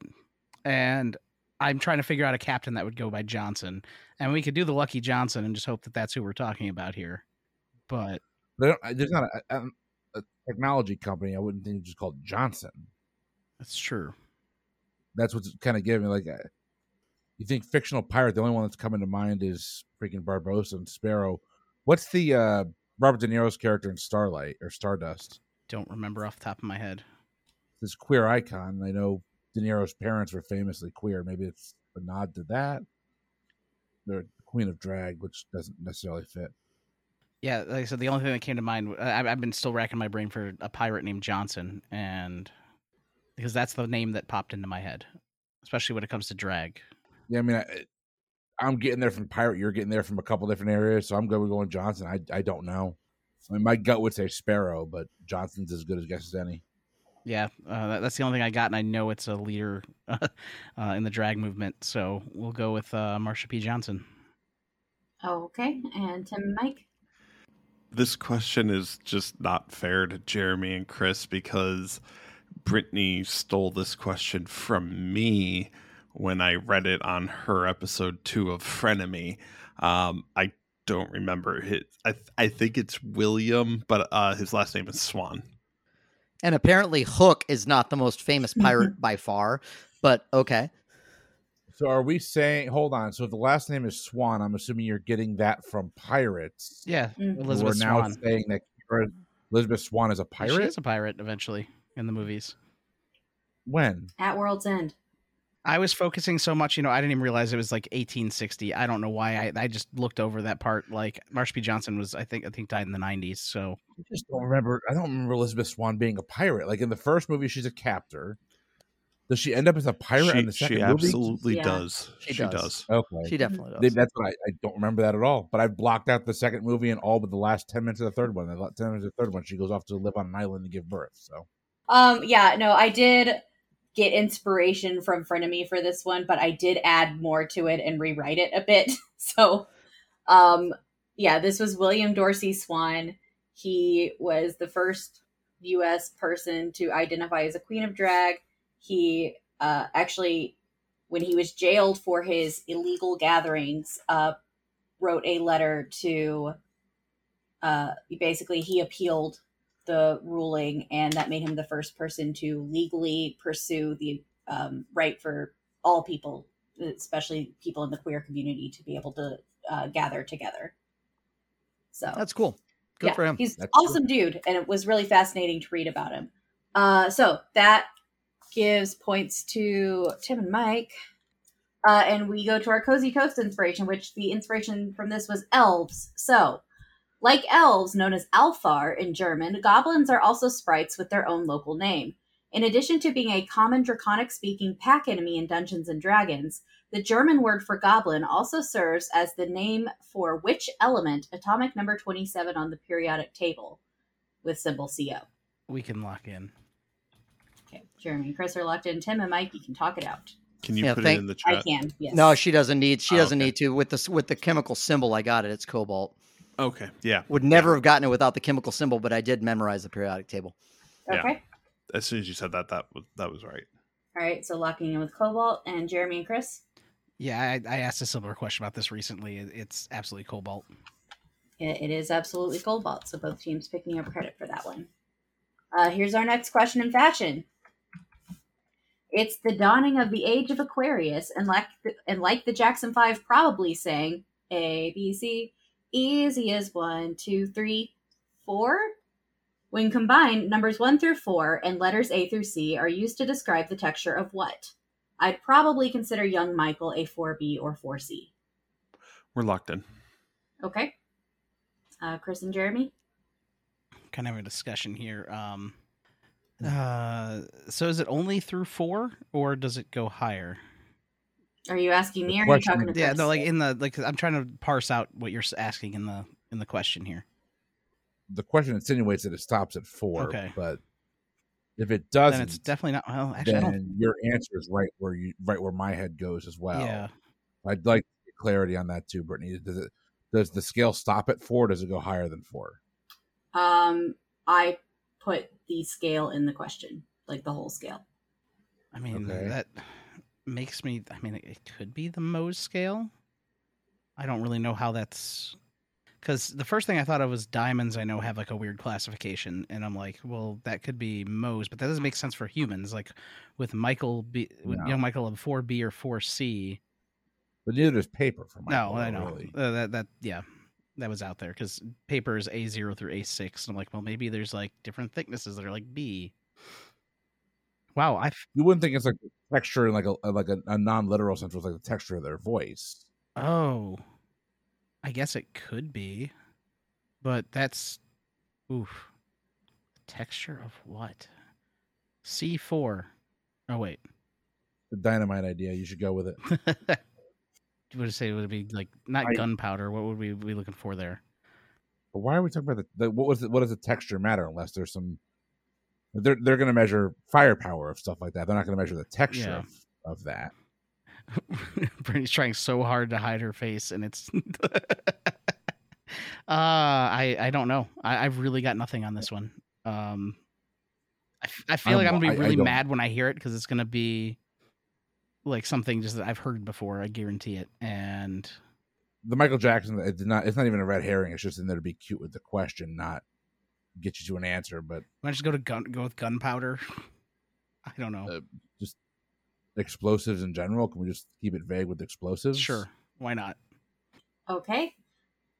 and I'm trying to figure out a captain that would go by Johnson, and we could do the Lucky Johnson and just hope that that's who we're talking about here. But there's not a, a, a technology company. I wouldn't think just called Johnson. that's true. That's what's kind of giving me like. A, you think fictional pirate? The only one that's coming to mind is freaking Barbossa and Sparrow. What's the uh Robert De Niro's character in Starlight or Stardust? Don't remember off the top of my head. This queer icon. I know De Niro's parents were famously queer. Maybe it's a nod to that. The Queen of Drag, which doesn't necessarily fit. Yeah, like I said, the only thing that came to mind, uh, I, I've been still racking my brain for a pirate named Johnson, and because that's the name that popped into my head, especially when it comes to drag. Yeah, I mean, I, I'm getting there from pirate. You're getting there from a couple different areas, so I'm going with going Johnson. I I don't know. I mean, my gut would say Sparrow, but Johnson's as good as guess as any. Yeah, uh, that, that's the only thing I got, and I know it's a leader uh, in the drag movement, so we'll go with uh, Marsha P. Johnson. Okay, and Tim Mike. This question is just not fair to Jeremy and Chris because Brittany stole this question from me when I read it on her episode two of Frenemy. Um, I don't remember his. I I think it's William, but uh, his last name is Swann. And apparently, Hook is not the most famous pirate by far, but okay. So are we saying? Hold on. So if the last name is Swann, I'm assuming you're getting that from pirates. Yeah, Mm. Elizabeth We're now Swann. saying that Elizabeth Swann is a She pirate. is a pirate eventually in the movies. when? At World's End. I was focusing so much, you know, I didn't even realize it was like 1860. I don't know why. I, I just looked over that part. Like Marsha P. Johnson was, I think, I think died in the 90s. So I just don't remember. I don't remember Elizabeth Swann being a pirate. Like in the first movie, she's a captor. Does she end up as a pirate she, in the second she movie? absolutely Yeah. does. She She, does. does. Okay. She definitely does. That's what I, I don't remember that at all. But I've blocked out the second movie and all but the last ten minutes of the third one. The last ten minutes of the third one, she goes off to live on an island and give birth. So Um, yeah, no, I did get inspiration from Frenemy for this one, but I did add more to it and rewrite it a bit. So, um, yeah, this was William Dorsey Swann. He was the first U.S. person to identify as a queen of drag. He uh, actually, when he was jailed for his illegal gatherings, uh, wrote a letter to. Uh, basically, he appealed the ruling, and that made him the first person to legally pursue the um, right for all people, especially people in the queer community, to be able to uh, gather together. So That's cool. Good for him. He's That's awesome dude, and it was really fascinating to read about him. Uh, so that gives points to Tim and Mike. Uh, and we go to our cozy coast inspiration, which the inspiration from this was elves. So, like elves, known as Alfar in German, goblins are also sprites with their own local name. In addition to being a common draconic speaking pack enemy in Dungeons and Dragons, the German word for goblin also serves as the name for which element, atomic number 27 on the periodic table, with symbol CO. we can lock in. Okay, Jeremy and Chris are locked in. Tim and Mike, you can talk it out. Can you Yeah, put thank- it in the chat? I can, yes. No, she doesn't need. She Oh, doesn't okay. need to. With the with the chemical symbol, I got it. It's cobalt. Okay. Yeah. Would never have gotten it without the chemical symbol, but I did memorize the periodic table. Yeah. Okay. As soon as you said that, that was that was right. All right, so locking in with Cobalt and Jeremy and Chris. Yeah, I, I asked a similar question about this recently. It's absolutely cobalt. It, it is absolutely Cobalt, so both teams picking up credit for that one. Uh, here's our next question in fashion. It's the dawning of the age of Aquarius, and like the, and like the Jackson Five probably sang, A B C, easy as one, two, three, four. When combined, numbers one through four and letters A through C are used to describe the texture of what? I'd probably consider young Michael a 4B or 4C. We're locked in. Okay. Uh, Chris and Jeremy? Kind of a discussion here. Um, uh, so is it only through four, or does it go higher? Are you asking me The or are you talking to Chris? Yeah, no, like in the like I'm trying to parse out what you're asking in the in the question here. The question insinuates that it stops at four, Okay. but if it doesn't, then it's definitely not. Well, actually, I don't. then your answer is right where you right where my head goes as well. yeah, I'd like clarity on that too, Brittany. Does it does the scale stop at four? Or does it go higher than four? Um, I put the scale in the question, like the whole scale. I mean Okay. that makes me. I mean, it could be the Mohs scale. I don't really know how that's because the first thing I thought of was diamonds. I know have like a weird classification, and I'm like, well, that could be Mohs, but that doesn't make sense for humans. Like with Michael, B, with No. young Michael of four B or four C. But neither does paper for my No, I know Uh, that that yeah, that was out there because paper is A zero through A six. And I'm like, well, maybe there's like different thicknesses that are like B. Wow, I You wouldn't think it's like texture in like a like a, a non literal sense was like the texture of their voice. oh, I guess it could be, but that's oof. Texture of what? C four. Oh wait, The dynamite idea. You should go with it. would it say would it be like not I- gunpowder? What would we be looking for there? But why are we talking about the, the what was it, what does the texture matter unless there's some they're they're going to measure firepower of stuff like that. They're not going to measure the texture Yeah. of, of that. Brittany's trying so hard to hide her face, and it's. uh, I I don't know. I, I've really got nothing on this one. Um, I, f- I feel I like I'm gonna be I- I really mad when I hear it because it's gonna be like something just that I've heard before. I guarantee it. And The Michael Jackson it did not it's not even a red herring. It's just in there to be cute with the question, not get you to an answer. But why don't you go to gun go with gunpowder? I don't know. Uh, just explosives in general. Can we just keep it vague with explosives? sure, why not? Okay.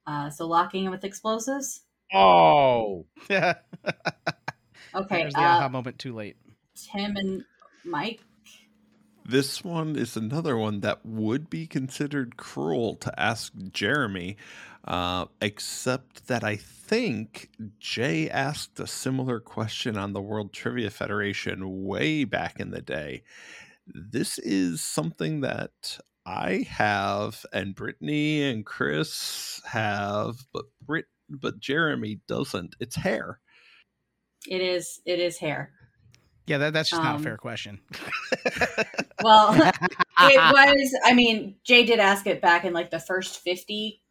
Uh, so locking in with explosives. Oh, Yeah. Okay. There's the aha Uh, moment. Too late. Tim and Mike. This one is another one that would be considered cruel to ask Jeremy, uh, except that I think Jay asked a similar question on the World Trivia Federation way back in the day. This is something that I have, and Brittany and Chris have, but Brit, but Jeremy doesn't. It's hair. It is. It is hair. Yeah, that, that's just not a um, fair question. Well, it was. I mean, Jay did ask it back in like the first fifty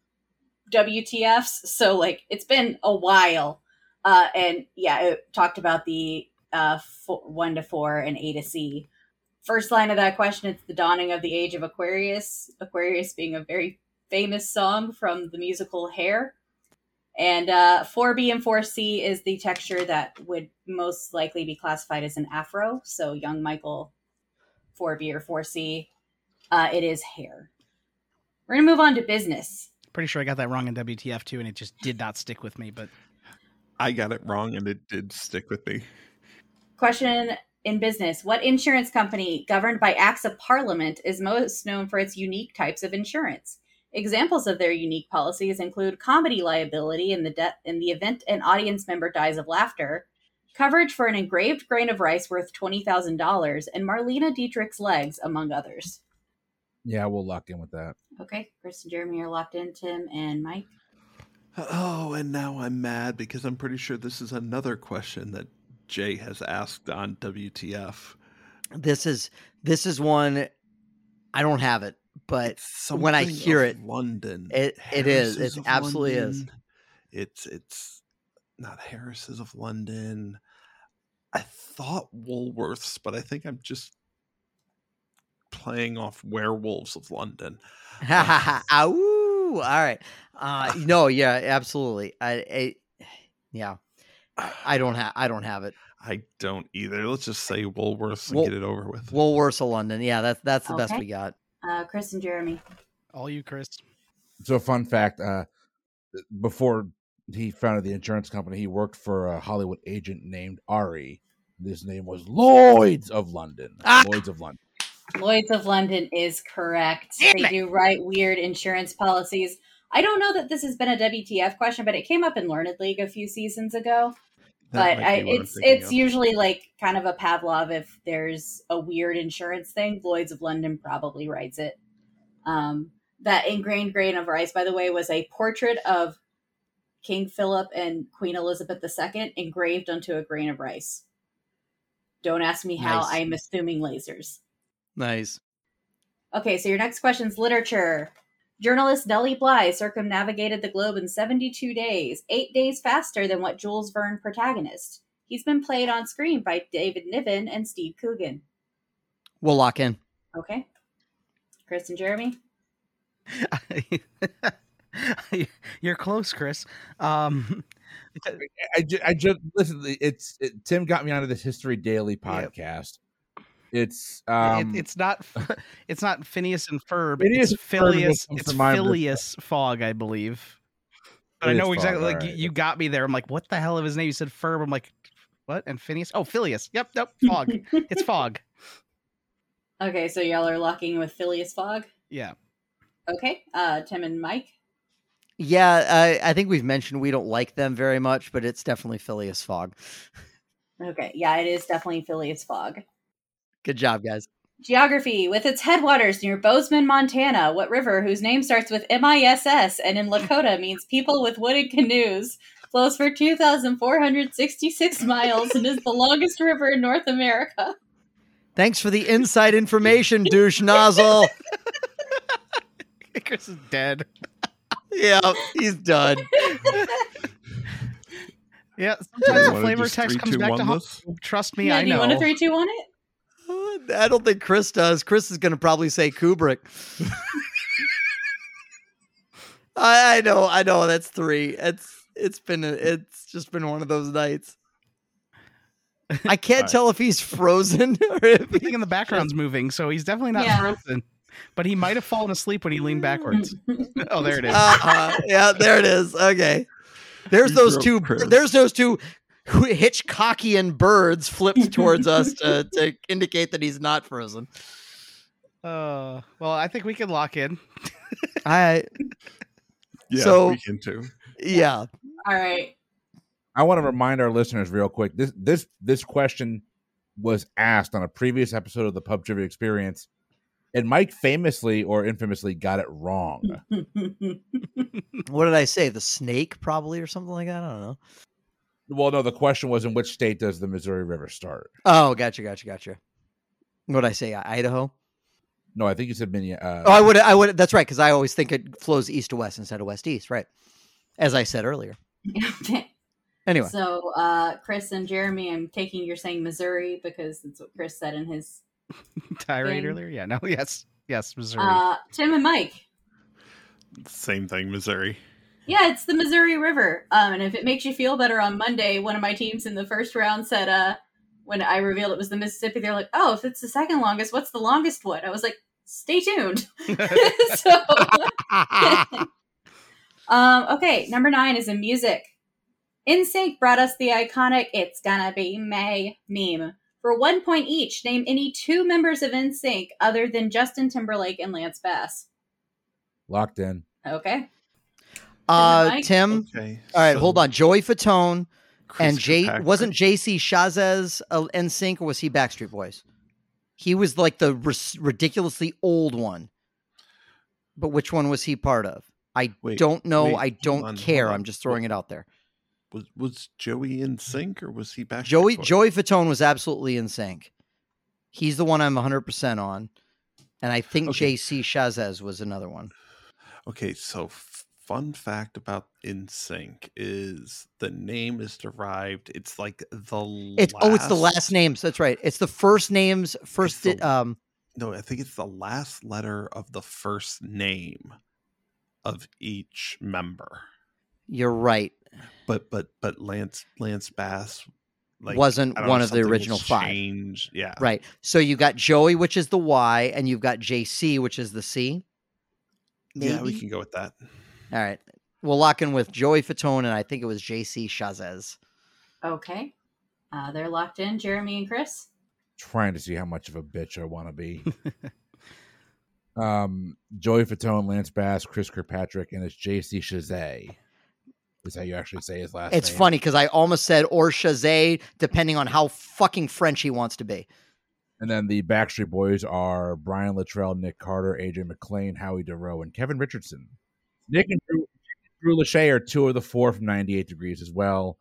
WTFs, so like it's been a while. Uh, and yeah, it talked about the uh four, one to four and A to C. First line of that question: It's the dawning of the age of Aquarius. Aquarius being a very famous song from the musical Hair. And uh, 4B and 4C is the texture that would most likely be classified as an afro. So, young Michael 4B or 4C. Uh, it is hair. We're going to move on to business. Pretty sure I got that wrong in WTF too, and it just did not stick with me. But I got it wrong, and it did stick with me. Question in business What insurance company governed by acts of parliament is most known for its unique types of insurance? Examples of their unique policies include comedy liability in the de- in the event an audience member dies of laughter, coverage for an engraved grain of rice worth twenty thousand dollars, and Marlene Dietrich's legs, among others. Yeah, we'll lock in with that. Okay, Chris and Jeremy are locked in. Tim and Mike. Oh, and now I'm mad because I'm pretty sure this is another question that Jay has asked on WTF. This is this is one I don't have it, but It's when I hear it, London. it- it is. It of absolutely is. It's it's not Harris's of London. I thought Woolworths, but I think I'm just playing off Werewolves of London. Ow! All right. Uh, no, yeah, absolutely. I, I yeah, I don't have. I don't have it. I don't either. Let's just say Woolworths and Wool- get it over with. Woolworths of London. Yeah, that's that's the best we got. Uh, Chris and Jeremy. all you, Chris. So, fun fact: uh, before he founded the insurance company, he worked for a Hollywood agent named Ari. His name was Lloyd's of London. Ah! Lloyd's of London. Lloyd's of London is correct. Damn they it. do write weird insurance policies. I don't know that this has been a WTF question, but it came up in Learned League a few seasons ago. That but I, be what I'm it's it's of. usually like kind of a Pavlov if there's a weird insurance thing. Lloyd's of London probably writes it. Um, that ingrained grain of rice, by the way, was a portrait of King Philip and Queen Elizabeth II engraved onto a grain of rice. Don't ask me how. Nice. I'm assuming lasers. Nice. Okay, so your next question is literature. Journalist Nellie Bly circumnavigated the globe in 72 days, eight days faster than what Jules Verne protagonist. He's been played on screen by David Niven and Steve Coogan. We'll lock in. Okay. Chris and Jeremy? You're close, Chris. Um, I, I just listen. It's it, Tim got me onto this History Daily Yep. podcast. It's it- um, it's not it's not Phineas and Ferb. Phineas it's and Ferb is what Phileas. It's to mind, Phileas Fogg, I believe. But I know exactly. Fogg, Like you, you got me there. I'm like, what the hell of his name? You said Ferb. I'm like, what? And Phineas? Oh, Phileas. Yep, yep. Fogg. it's Fogg. Okay, so y'all are locking with Phileas Fogg. Yeah. Okay. Uh, Tim and Mike? Yeah, I, I think we've mentioned we don't like them very much, but it's definitely Phileas Fogg. Okay, yeah, it is definitely Phileas Fogg. Good job, guys. Geography. With its headwaters near Bozeman, Montana, what river, whose name starts with M-I-S-S and in Lakota means people with wooden canoes, flows for 2,466 miles and is the longest river in North America? Thanks for the inside information, douche nozzle. Chris is dead. yeah, he's done. Yeah. Sometimes the flavor text three, comes two, back to home. Trust me, yeah, I do you want a 3 2 on it? I don't think Chris does. Chris is going to probably say Kubrick. I, I know, I know. That's three. It's it's been a, it's just been one of those nights. I can't Alright. tell if he's frozen or if Everything in the background's moving, so he's definitely not Yeah. frozen. But he might have fallen asleep when he leaned backwards. oh, there it is. Uh, yeah, there it is. Okay. There's You those two. Chris. There's those two Hitchcockian birds flipped towards us to, to indicate that he's not frozen. Uh, well, I think we can lock in. I Yeah, So- we can too. yeah. All right. I want to remind our listeners real quick. This this this question was asked on a previous episode of the Pub Trivia Experience, and Mike famously or infamously got it wrong. What did I say? The snake, probably, or something like that. I don't know. Well, no, the question was in which state does the Missouri River start? Oh, gotcha, gotcha, gotcha. What did I say? Idaho. No, I think you said Minneapolis. Oh, I would. I would. That's right, because I always think it flows east to west instead of west east. Right, as I said earlier. Anyway, So, uh, Chris and Jeremy, I'm taking you're saying Missouri because that's what Chris said in his. Tirade Thing. earlier. Yeah. No. Yes. Yes. Missouri. Uh, Tim and Mike. Same thing, Missouri. Yeah, it's the Missouri River. Um, and if it makes you feel better, on Monday, one of my teams in the first round said, uh, when I revealed it was the Mississippi, they're like, "Oh, if it's the second longest, what's the longest one?" I was like, "Stay tuned." so, um, okay, number nine is in music. NSYNC brought us the iconic "It's Gonna Be May" meme. For one point each, name any two members of NSYNC other than Justin Timberlake and Lance Bass. Locked in. Okay. Uh, Tim. Okay. All right, so hold on. Joey Fatone Chris and Jay Kirkpatrick. wasn't JC Chasez uh, sync or was he Backstreet Boys? He was like the ris- ridiculously old one. But which one was he part of? I Wait, don't know. wait, I don't on, care. I'm just throwing it out there. was was Joey in sync or was he back? Joey Joey Fatone was absolutely NSYNC. He's the one I'm 100% on. And I think Okay. JC Chasez was another one. Okay, so f- fun fact about NSYNC is the name is derived. It's like the It's oh, it's the last names. That's right. It's the first names. First, the- um, No, I think it's the last letter of the first name of each member. you're right. But but but Lance Lance Bass like Wasn't don't know, one of the original five. changed. Yeah, Right. So you got Joey, which is the Y, and you've got JC, which is the C. Yeah, we can go with that. All right. We'll lock in with Joey Fatone, and I think it was JC Chasez. Okay. Uh, they're locked in. Jeremy and Chris. Trying to see how much of a bitch I want to be. um, Joey Fatone, Lance Bass, Chris Kirkpatrick, and it's J.C. Chazet. Is how you actually say his last It's name. funny because I almost said or Chazet, depending on how fucking French he wants to be. And then the Backstreet Boys are Brian Littrell, Nick Carter, AJ McLean, Howie Dorough, and Kevin Richardson. Nick and Drew, Drew Lachey are two of the four from 98 Degrees as well.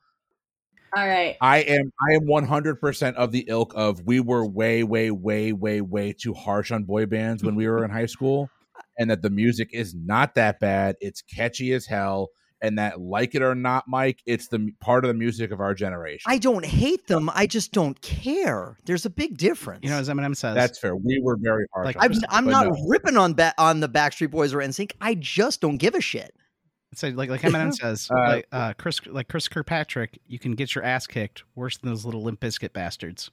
All right. I am I am 100% of the ilk of we were way way way way way too harsh on boy bands when we were in high school and that the music is not that bad. It's catchy as hell and that like it or not Mike, it's the part of the music of our generation. I don't hate them. I just don't care. There's a big difference. You know, as Eminem says, That's fair. We were very hard Like, I'm, them, I'm not no. ripping on ba- on the Backstreet Boys or NSYNC. I just don't give a shit. so like like Eminem says, Uh, like uh, Chris like Chris Kirkpatrick, you can get your ass kicked worse than those little Limp Bizkit bastards.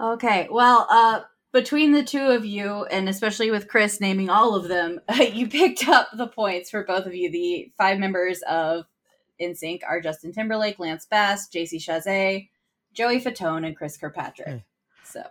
Okay. Well, uh, between the two of you, and especially with Chris naming all of them, you picked up the points for both of you. The five members of NSYNC are Justin Timberlake, Lance Bass, JC Chasez, Joey Fatone, and Chris Kirkpatrick. Hey. So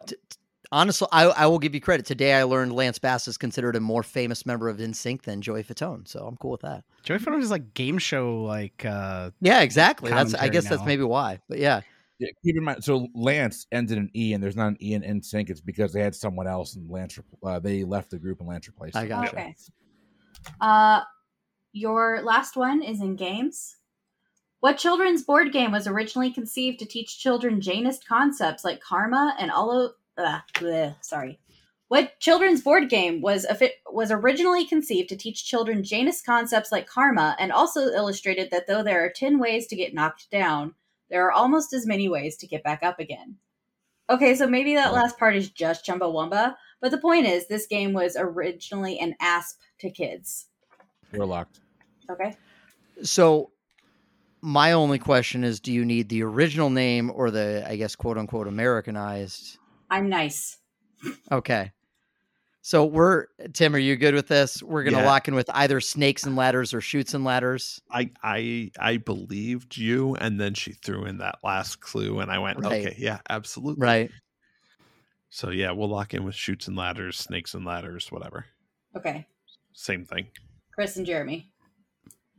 Honestly, I, I will give you credit. Today, I learned Lance Bass is considered a more famous member of NSYNC than Joey Fatone, so I'm cool with that. Joey Fatone is like game show like uh Yeah, exactly. That's I Commentary guess that's maybe why. But yeah, Yeah, keep in mind. So Lance ends in an E, and there's not an E in NSYNC. It's because they had someone else, and Lance uh, they left the group, and Lance replaced. I got gotcha. okay. Uh, your last one is in games. What children's board game was originally conceived to teach children Jainist concepts like karma and all? Uh, bleh, sorry. What children's board game was affi- was originally conceived to teach children Janus concepts like karma and also illustrated that though there are 10 ways to get knocked down, there are almost as many ways to get back up again. Okay, so maybe that last part is just Chumbawamba, but the point is this game was originally an ASP to kids. We're locked. Okay? So my only question is do you need the original name or the I guess quote unquote Americanized? I'm nice. Okay. So we're Tim, are you good with this? We're gonna Yeah. lock in with either snakes and ladders or chutes and ladders. I I I believed you, and then she threw in that last clue, and I went, Right. okay, yeah, absolutely. Right. So yeah, we'll lock in with chutes and ladders, snakes and ladders, whatever. Okay. Same thing. Chris and Jeremy.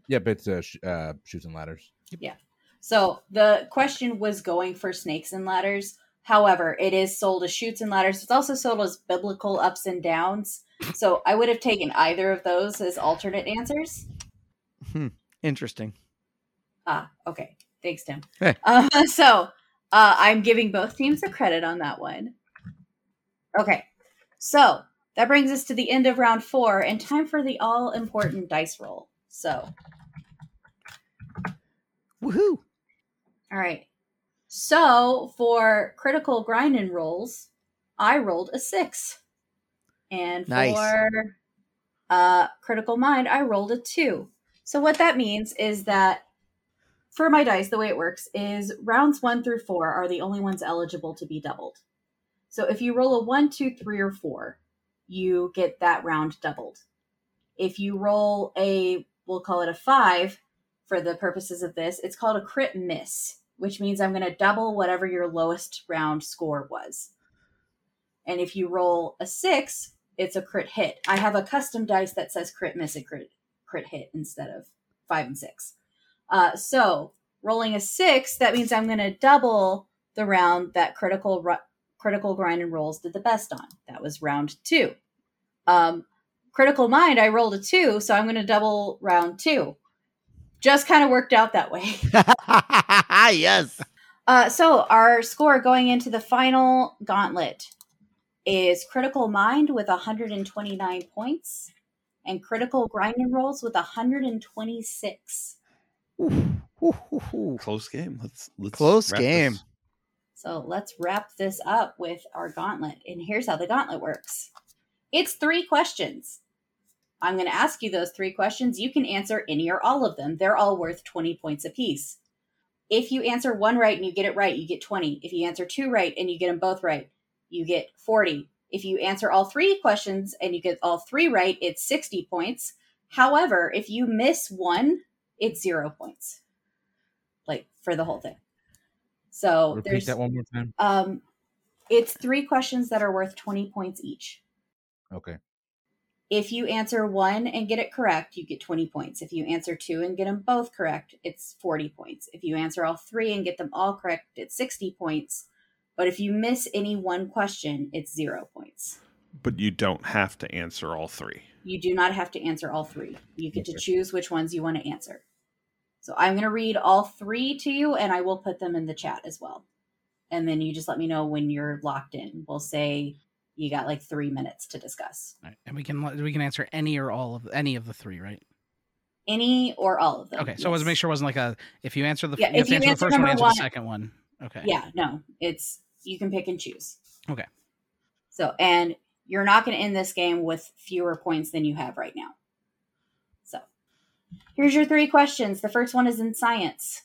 Yep, it's uh, sh- uh, chutes and ladders. Yeah. So the question was going for snakes and ladders. However, it is sold as chutes and ladders. It's also sold as biblical ups and downs. So I would have taken either of those as alternate answers. Hmm. Interesting. Ah, okay. Thanks, Tim. Hey. Uh, so uh, I'm giving both teams the credit on that one. Okay. So that brings us to the end of round four and time for the all important dice roll. So, Woohoo. all right. So for critical grind and rolls, I rolled a six. And Nice. for uh, critical mind, I rolled a two. So what that means is that for my dice, the way it works is rounds one through four are the only ones eligible to be doubled. So if you roll a one, two, three, or four, you get that round doubled. If you roll a, we'll call it a five for the purposes of this, it's called a crit miss, which means I'm going to double whatever your lowest round score was. And if you roll a six, it's a crit hit. I have a custom dice that says crit miss and crit crit hit instead of five and six. Uh, so rolling a six, that means I'm going to double the round that critical ru- critical grind and rolls did the best on. That was round two. Um, critical mind, I rolled a two, so I'm going to double round two. Just kind of worked out that way. yes. Uh, so our score going into the final gauntlet is Critical Mind with 129 points and Critical Grind and Rolls with 126. Ooh, ooh, ooh, ooh. Close game. Let's let's Close game. this. So let's wrap this up with our gauntlet. And here's how the gauntlet works it's three questions. I'm going to ask you those three questions. You can answer any or all of them. They're all worth 20 points apiece. If you answer one right and you get it right, you get 20. If you answer two right and you get them both right, you get 40. If you answer all three questions and you get all three right, it's 60 points. However, if you miss one, it's zero points. Like for the whole thing. So Repeat there's that one more time. um, it's three questions that are worth 20 points each. Okay. If you answer one and get it correct, you get 20 points. If you answer two and get them both correct, it's 40 points. If you answer all three and get them all correct, it's 60 points. But if you miss any one question, it's zero points. But you don't have to answer all three. You do not have to answer all three. You get to choose which ones you want to answer. So I'm going to read all three to you and I will put them in the chat as well. And then you just let me know when you're locked in. We'll say you got like three minutes to discuss right, and we can we can answer any or all of any of the three, right? any or all of them. Okay, so I was to make sure it wasn't like a if you answer the Yeah, you if you answer the first one, answer one- the second one. Okay. Yeah, no, it's you can pick and choose. Okay. So, and you're not going to end this game with fewer points than you have right now. So, here's your three questions. The first one is in science.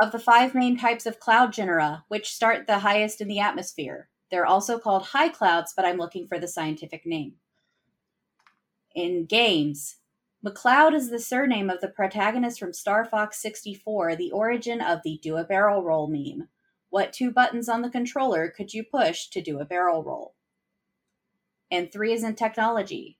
Of the five main types of cloud genera, which start the highest in the atmosphere? They're also called high clouds, but I'm looking for the scientific name. In games, McCloud is the surname of the protagonist from Star Fox 64, the origin of the do a barrel roll meme. What two buttons on the controller could you push to do a barrel roll? And three is in technology.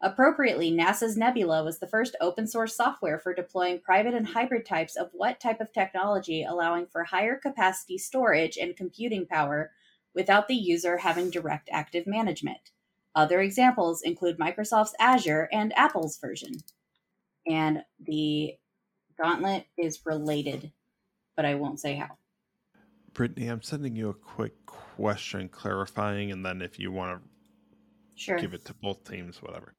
Appropriately, NASA's Nebula was the first open source software for deploying private and hybrid types of what type of technology, allowing for higher capacity storage and computing power without the user having direct active management. Other examples include Microsoft's Azure and Apple's version. And the gauntlet is related, but I won't say how. Brittany, I'm sending you a quick question clarifying, and then if you want Sure. to give it to both teams, whatever.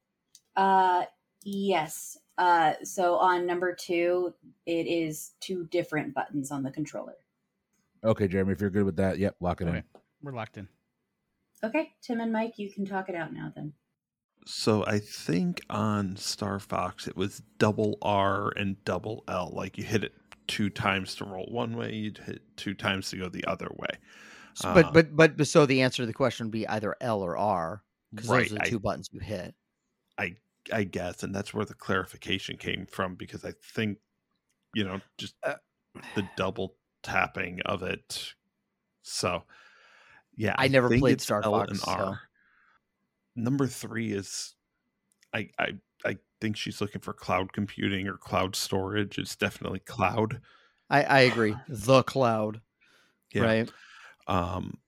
Uh, yes. Uh, so on number two, it is two different buttons on the controller. Okay, Jeremy, if you're good with that, yep, lock it Okay. in. We're locked in. Okay, Tim and Mike, you can talk it out now then. So I think on Star Fox it was double R and double L. Like you hit it two times to roll one way, you'd hit two times to go the other way. S- Uh, but but but but so the answer to the question would be either L or R because Right, those are the I- two buttons you hit. I guess, and that's where the clarification came from because I think, you know, just Uh, the double tapping of it. So, yeah, I never think played Star L Fox, so- Number three is, I I I think she's looking for cloud computing or cloud storage. It's definitely cloud. I I agree. the cloud, Yeah. right? Um,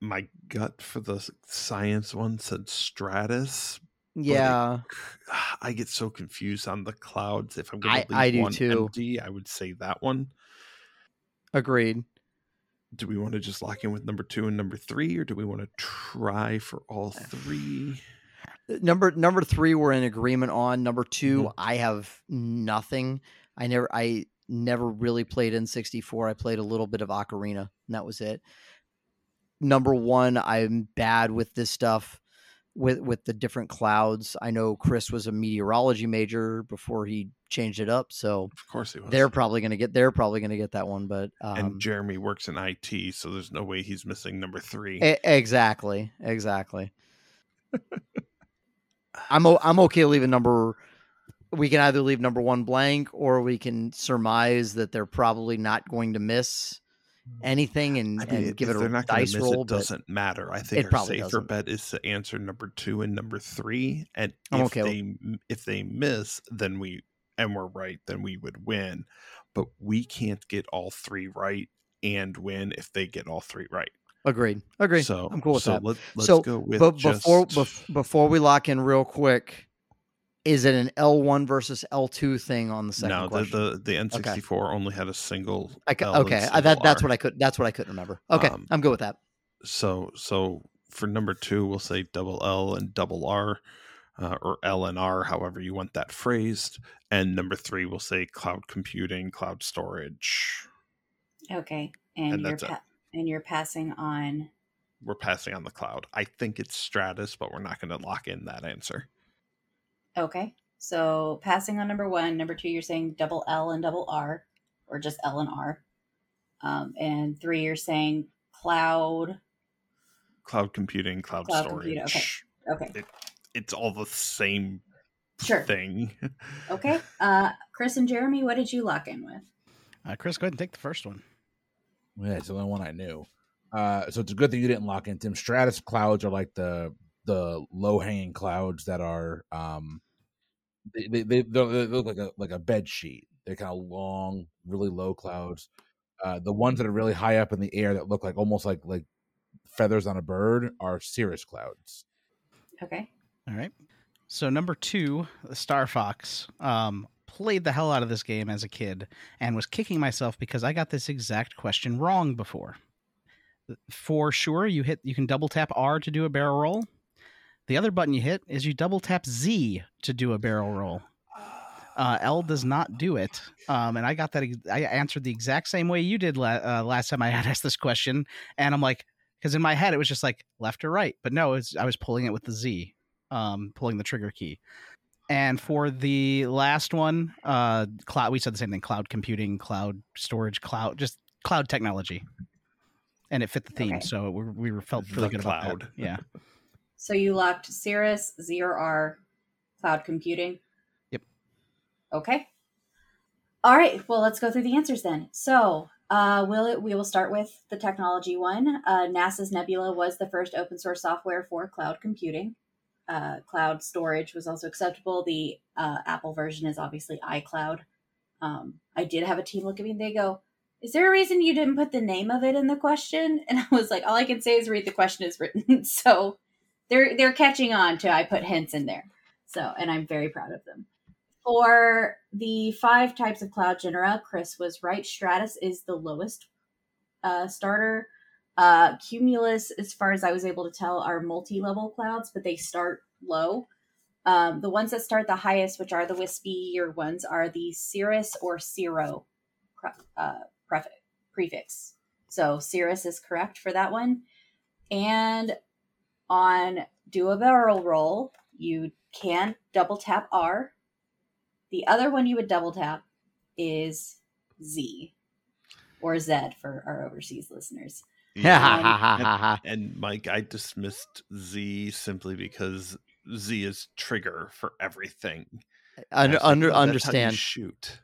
my gut for the science one said stratus. Yeah, I get so confused on the clouds. If I'm I- going to I leave do one too. empty, I would say that one. agreed. Do we want to just lock in with number two and number three, or do we want to try for all Uh, three? Number number three, we're in agreement on. Number 2 Mhm. I have nothing. I never I never really played in sixty four. I played a little bit of Ocarina, and that was it. Number one, I'm bad with this stuff with with the different clouds. I know Chris was a meteorology major before he changed it up, so Of course he was. they're probably gonna get they're probably gonna get that one. But um, and Jeremy works in IT, so there's no way he's missing number three. E- exactly, exactly. I'm o- I'm okay leaving number. We can either leave number one blank, or we can surmise that they're probably not going to miss Mm-hmm. anything and, I mean, and give it a not gonna dice miss roll. It doesn't matter. I think it our safer doesn't. bet is to answer number two and number three. And I'm if okay they if they miss, then we and we're right, then we would win. But we can't get all three right and win if they get all three right. agreed, agreed. So I'm cool with so that. Let, let's So, go with but just, before bef- before we lock in real quick, is it an L one versus L two thing on the second no, the, question? the the N64 only had a single. I ca- L and okay, I, single that that's R. what I could that's what I couldn't remember. Okay, Um, I'm good with that. so so for number two we'll say double l and double r uh, or l and r however you want that phrased and number three we'll say cloud computing cloud storage Okay, and, And you're that's it. pa- and you're passing on. we're passing on the cloud i think it's stratus but we're not going to lock in that answer Okay, so passing on number one. Number two, you're saying double L and double R, or just L and R. Um, and three, you're saying cloud. cloud computing cloud, Cloud storage computing, okay. Okay, it's all the same sure. thing Okay, uh, Chris and Jeremy, what did you lock in with? Uh, Chris, go ahead and take the first one. Yeah, it's the only one I knew. Uh, so it's a good thing you didn't lock in Tim. Stratus clouds are like the the low hanging clouds that are um they they, they, they look like a like a bed sheet. They're kind of long, really low clouds. Uh, the ones that are really high up in the air that look like almost like like feathers on a bird are cirrus clouds. Okay. All right. So number two, Star Fox. Um, played the hell out of this game as a kid and was kicking myself because I got this exact question wrong before. For sure, you hit you can double tap R to do a barrel roll. The other button you hit is you double tap Z to do a barrel roll. Uh, L does not do it, um, and I got that. I answered the exact same way you did la- uh, last time I had asked this question, and I'm like, because in my head it was just like left or right, but no, it's, I was pulling it with the Z, um, pulling the trigger key. And for the last one, uh, cloud, we said the same thing: cloud computing, cloud storage, cloud, just cloud technology, and it fit the theme, Okay. so we, we felt really The good about that. cloud. Yeah. So you locked Cirrus, ZRR, cloud computing. Yep. Okay. All right. Well, let's go through the answers then. So, uh, will it, we will start with the technology one. Uh, NASA's Nebula was the first open source software for cloud computing. Uh, cloud storage was also acceptable. The uh, Apple version is obviously iCloud. Um, I did have a team look at me and they go, "Is there a reason you didn't put the name of it in the question?" And I was like, "All I can say is read the question as written." so they're they're catching on to I put hints in there. So, and I'm very proud of them. For the five types of cloud genera, Chris was right. Stratus is the lowest uh, starter. Uh, Cumulus, as far as I was able to tell, are multi-level clouds, but they start low. Um, the ones that start the highest, which are the wispier ones, are the Cirrus or Cirro uh, prefix. So Cirrus is correct for that one. And on do a barrel roll, you can double tap R. The other one you would double tap is Z or Z for our overseas listeners. Yeah. Um, and Mike, I dismissed Z simply because Z is trigger for everything. And under, I like, under "Oh, that's how you understand. shoot.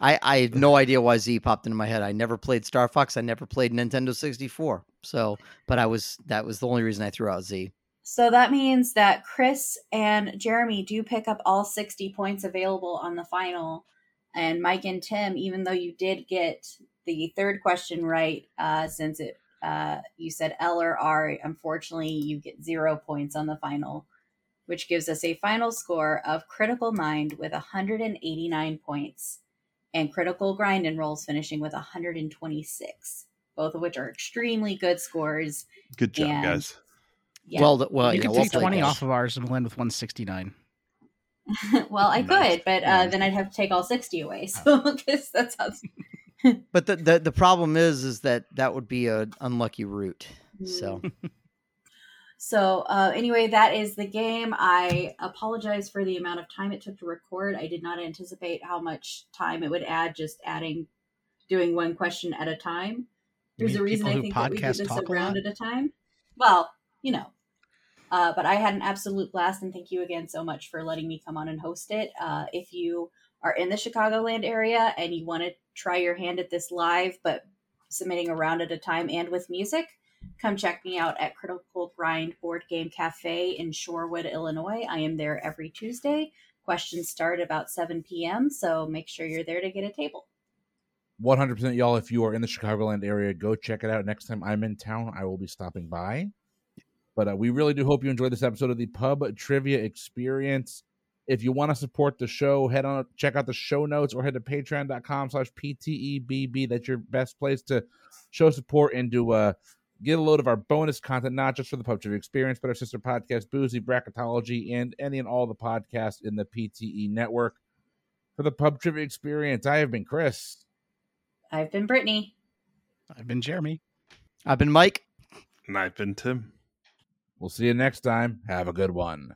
I, I had no idea why Z popped into my head. I never played Star Fox. I never played Nintendo 64. So, but I was that was the only reason I threw out Z. So that means that Chris and Jeremy do pick up all 60 points available on the final. And Mike and Tim, even though you did get the third question right, uh, since it uh, you said L or R, unfortunately you get zero points on the final, which gives us a final score of Critical Mind with 189 points and Critical Grind and Rolls finishing with 126, both of which are extremely good scores. Good job, And- guys. Yeah. Well, th- well, you yeah, can well take played, 20 guys. off of ours and we'll end with 169. well, I Nice. could, but uh, Nice. then I'd have to take all sixty away. So because that's how. But the, the the problem is, is that that would be an unlucky route. So So uh, anyway, that is the game. I apologize for the amount of time it took to record. I did not anticipate how much time it would add just adding, doing one question at a time. There's a reason I think that we do this a around at a time. Well, you know. Uh, but I had an absolute blast, and thank you again so much for letting me come on and host it. Uh, if you are in the Chicagoland area and you want to try your hand at this live, but submitting a round at a time and with music, come check me out at Critical Grind Board Game Cafe in Shorewood, Illinois. I am there every Tuesday. Questions start about 7 p.m., so make sure you're there to get a table. 100% y'all if you are in the chicagoland area go check it out. Next time i'm in town i will be stopping by. But uh, we really do hope you enjoyed this episode of the pub trivia experience. If you want to support the show head on check out the show notes or head to patreon.com slash ptebb that's your best place to show support and to uh, get a load of our bonus content not just for the pub trivia experience but our sister podcast boozy bracketology and any and all the podcasts in the pte network. For the pub trivia experience i have been chris I've been Brittany. I've been Jeremy. I've been Mike. And I've been Tim. We'll see you next time. Have a good one.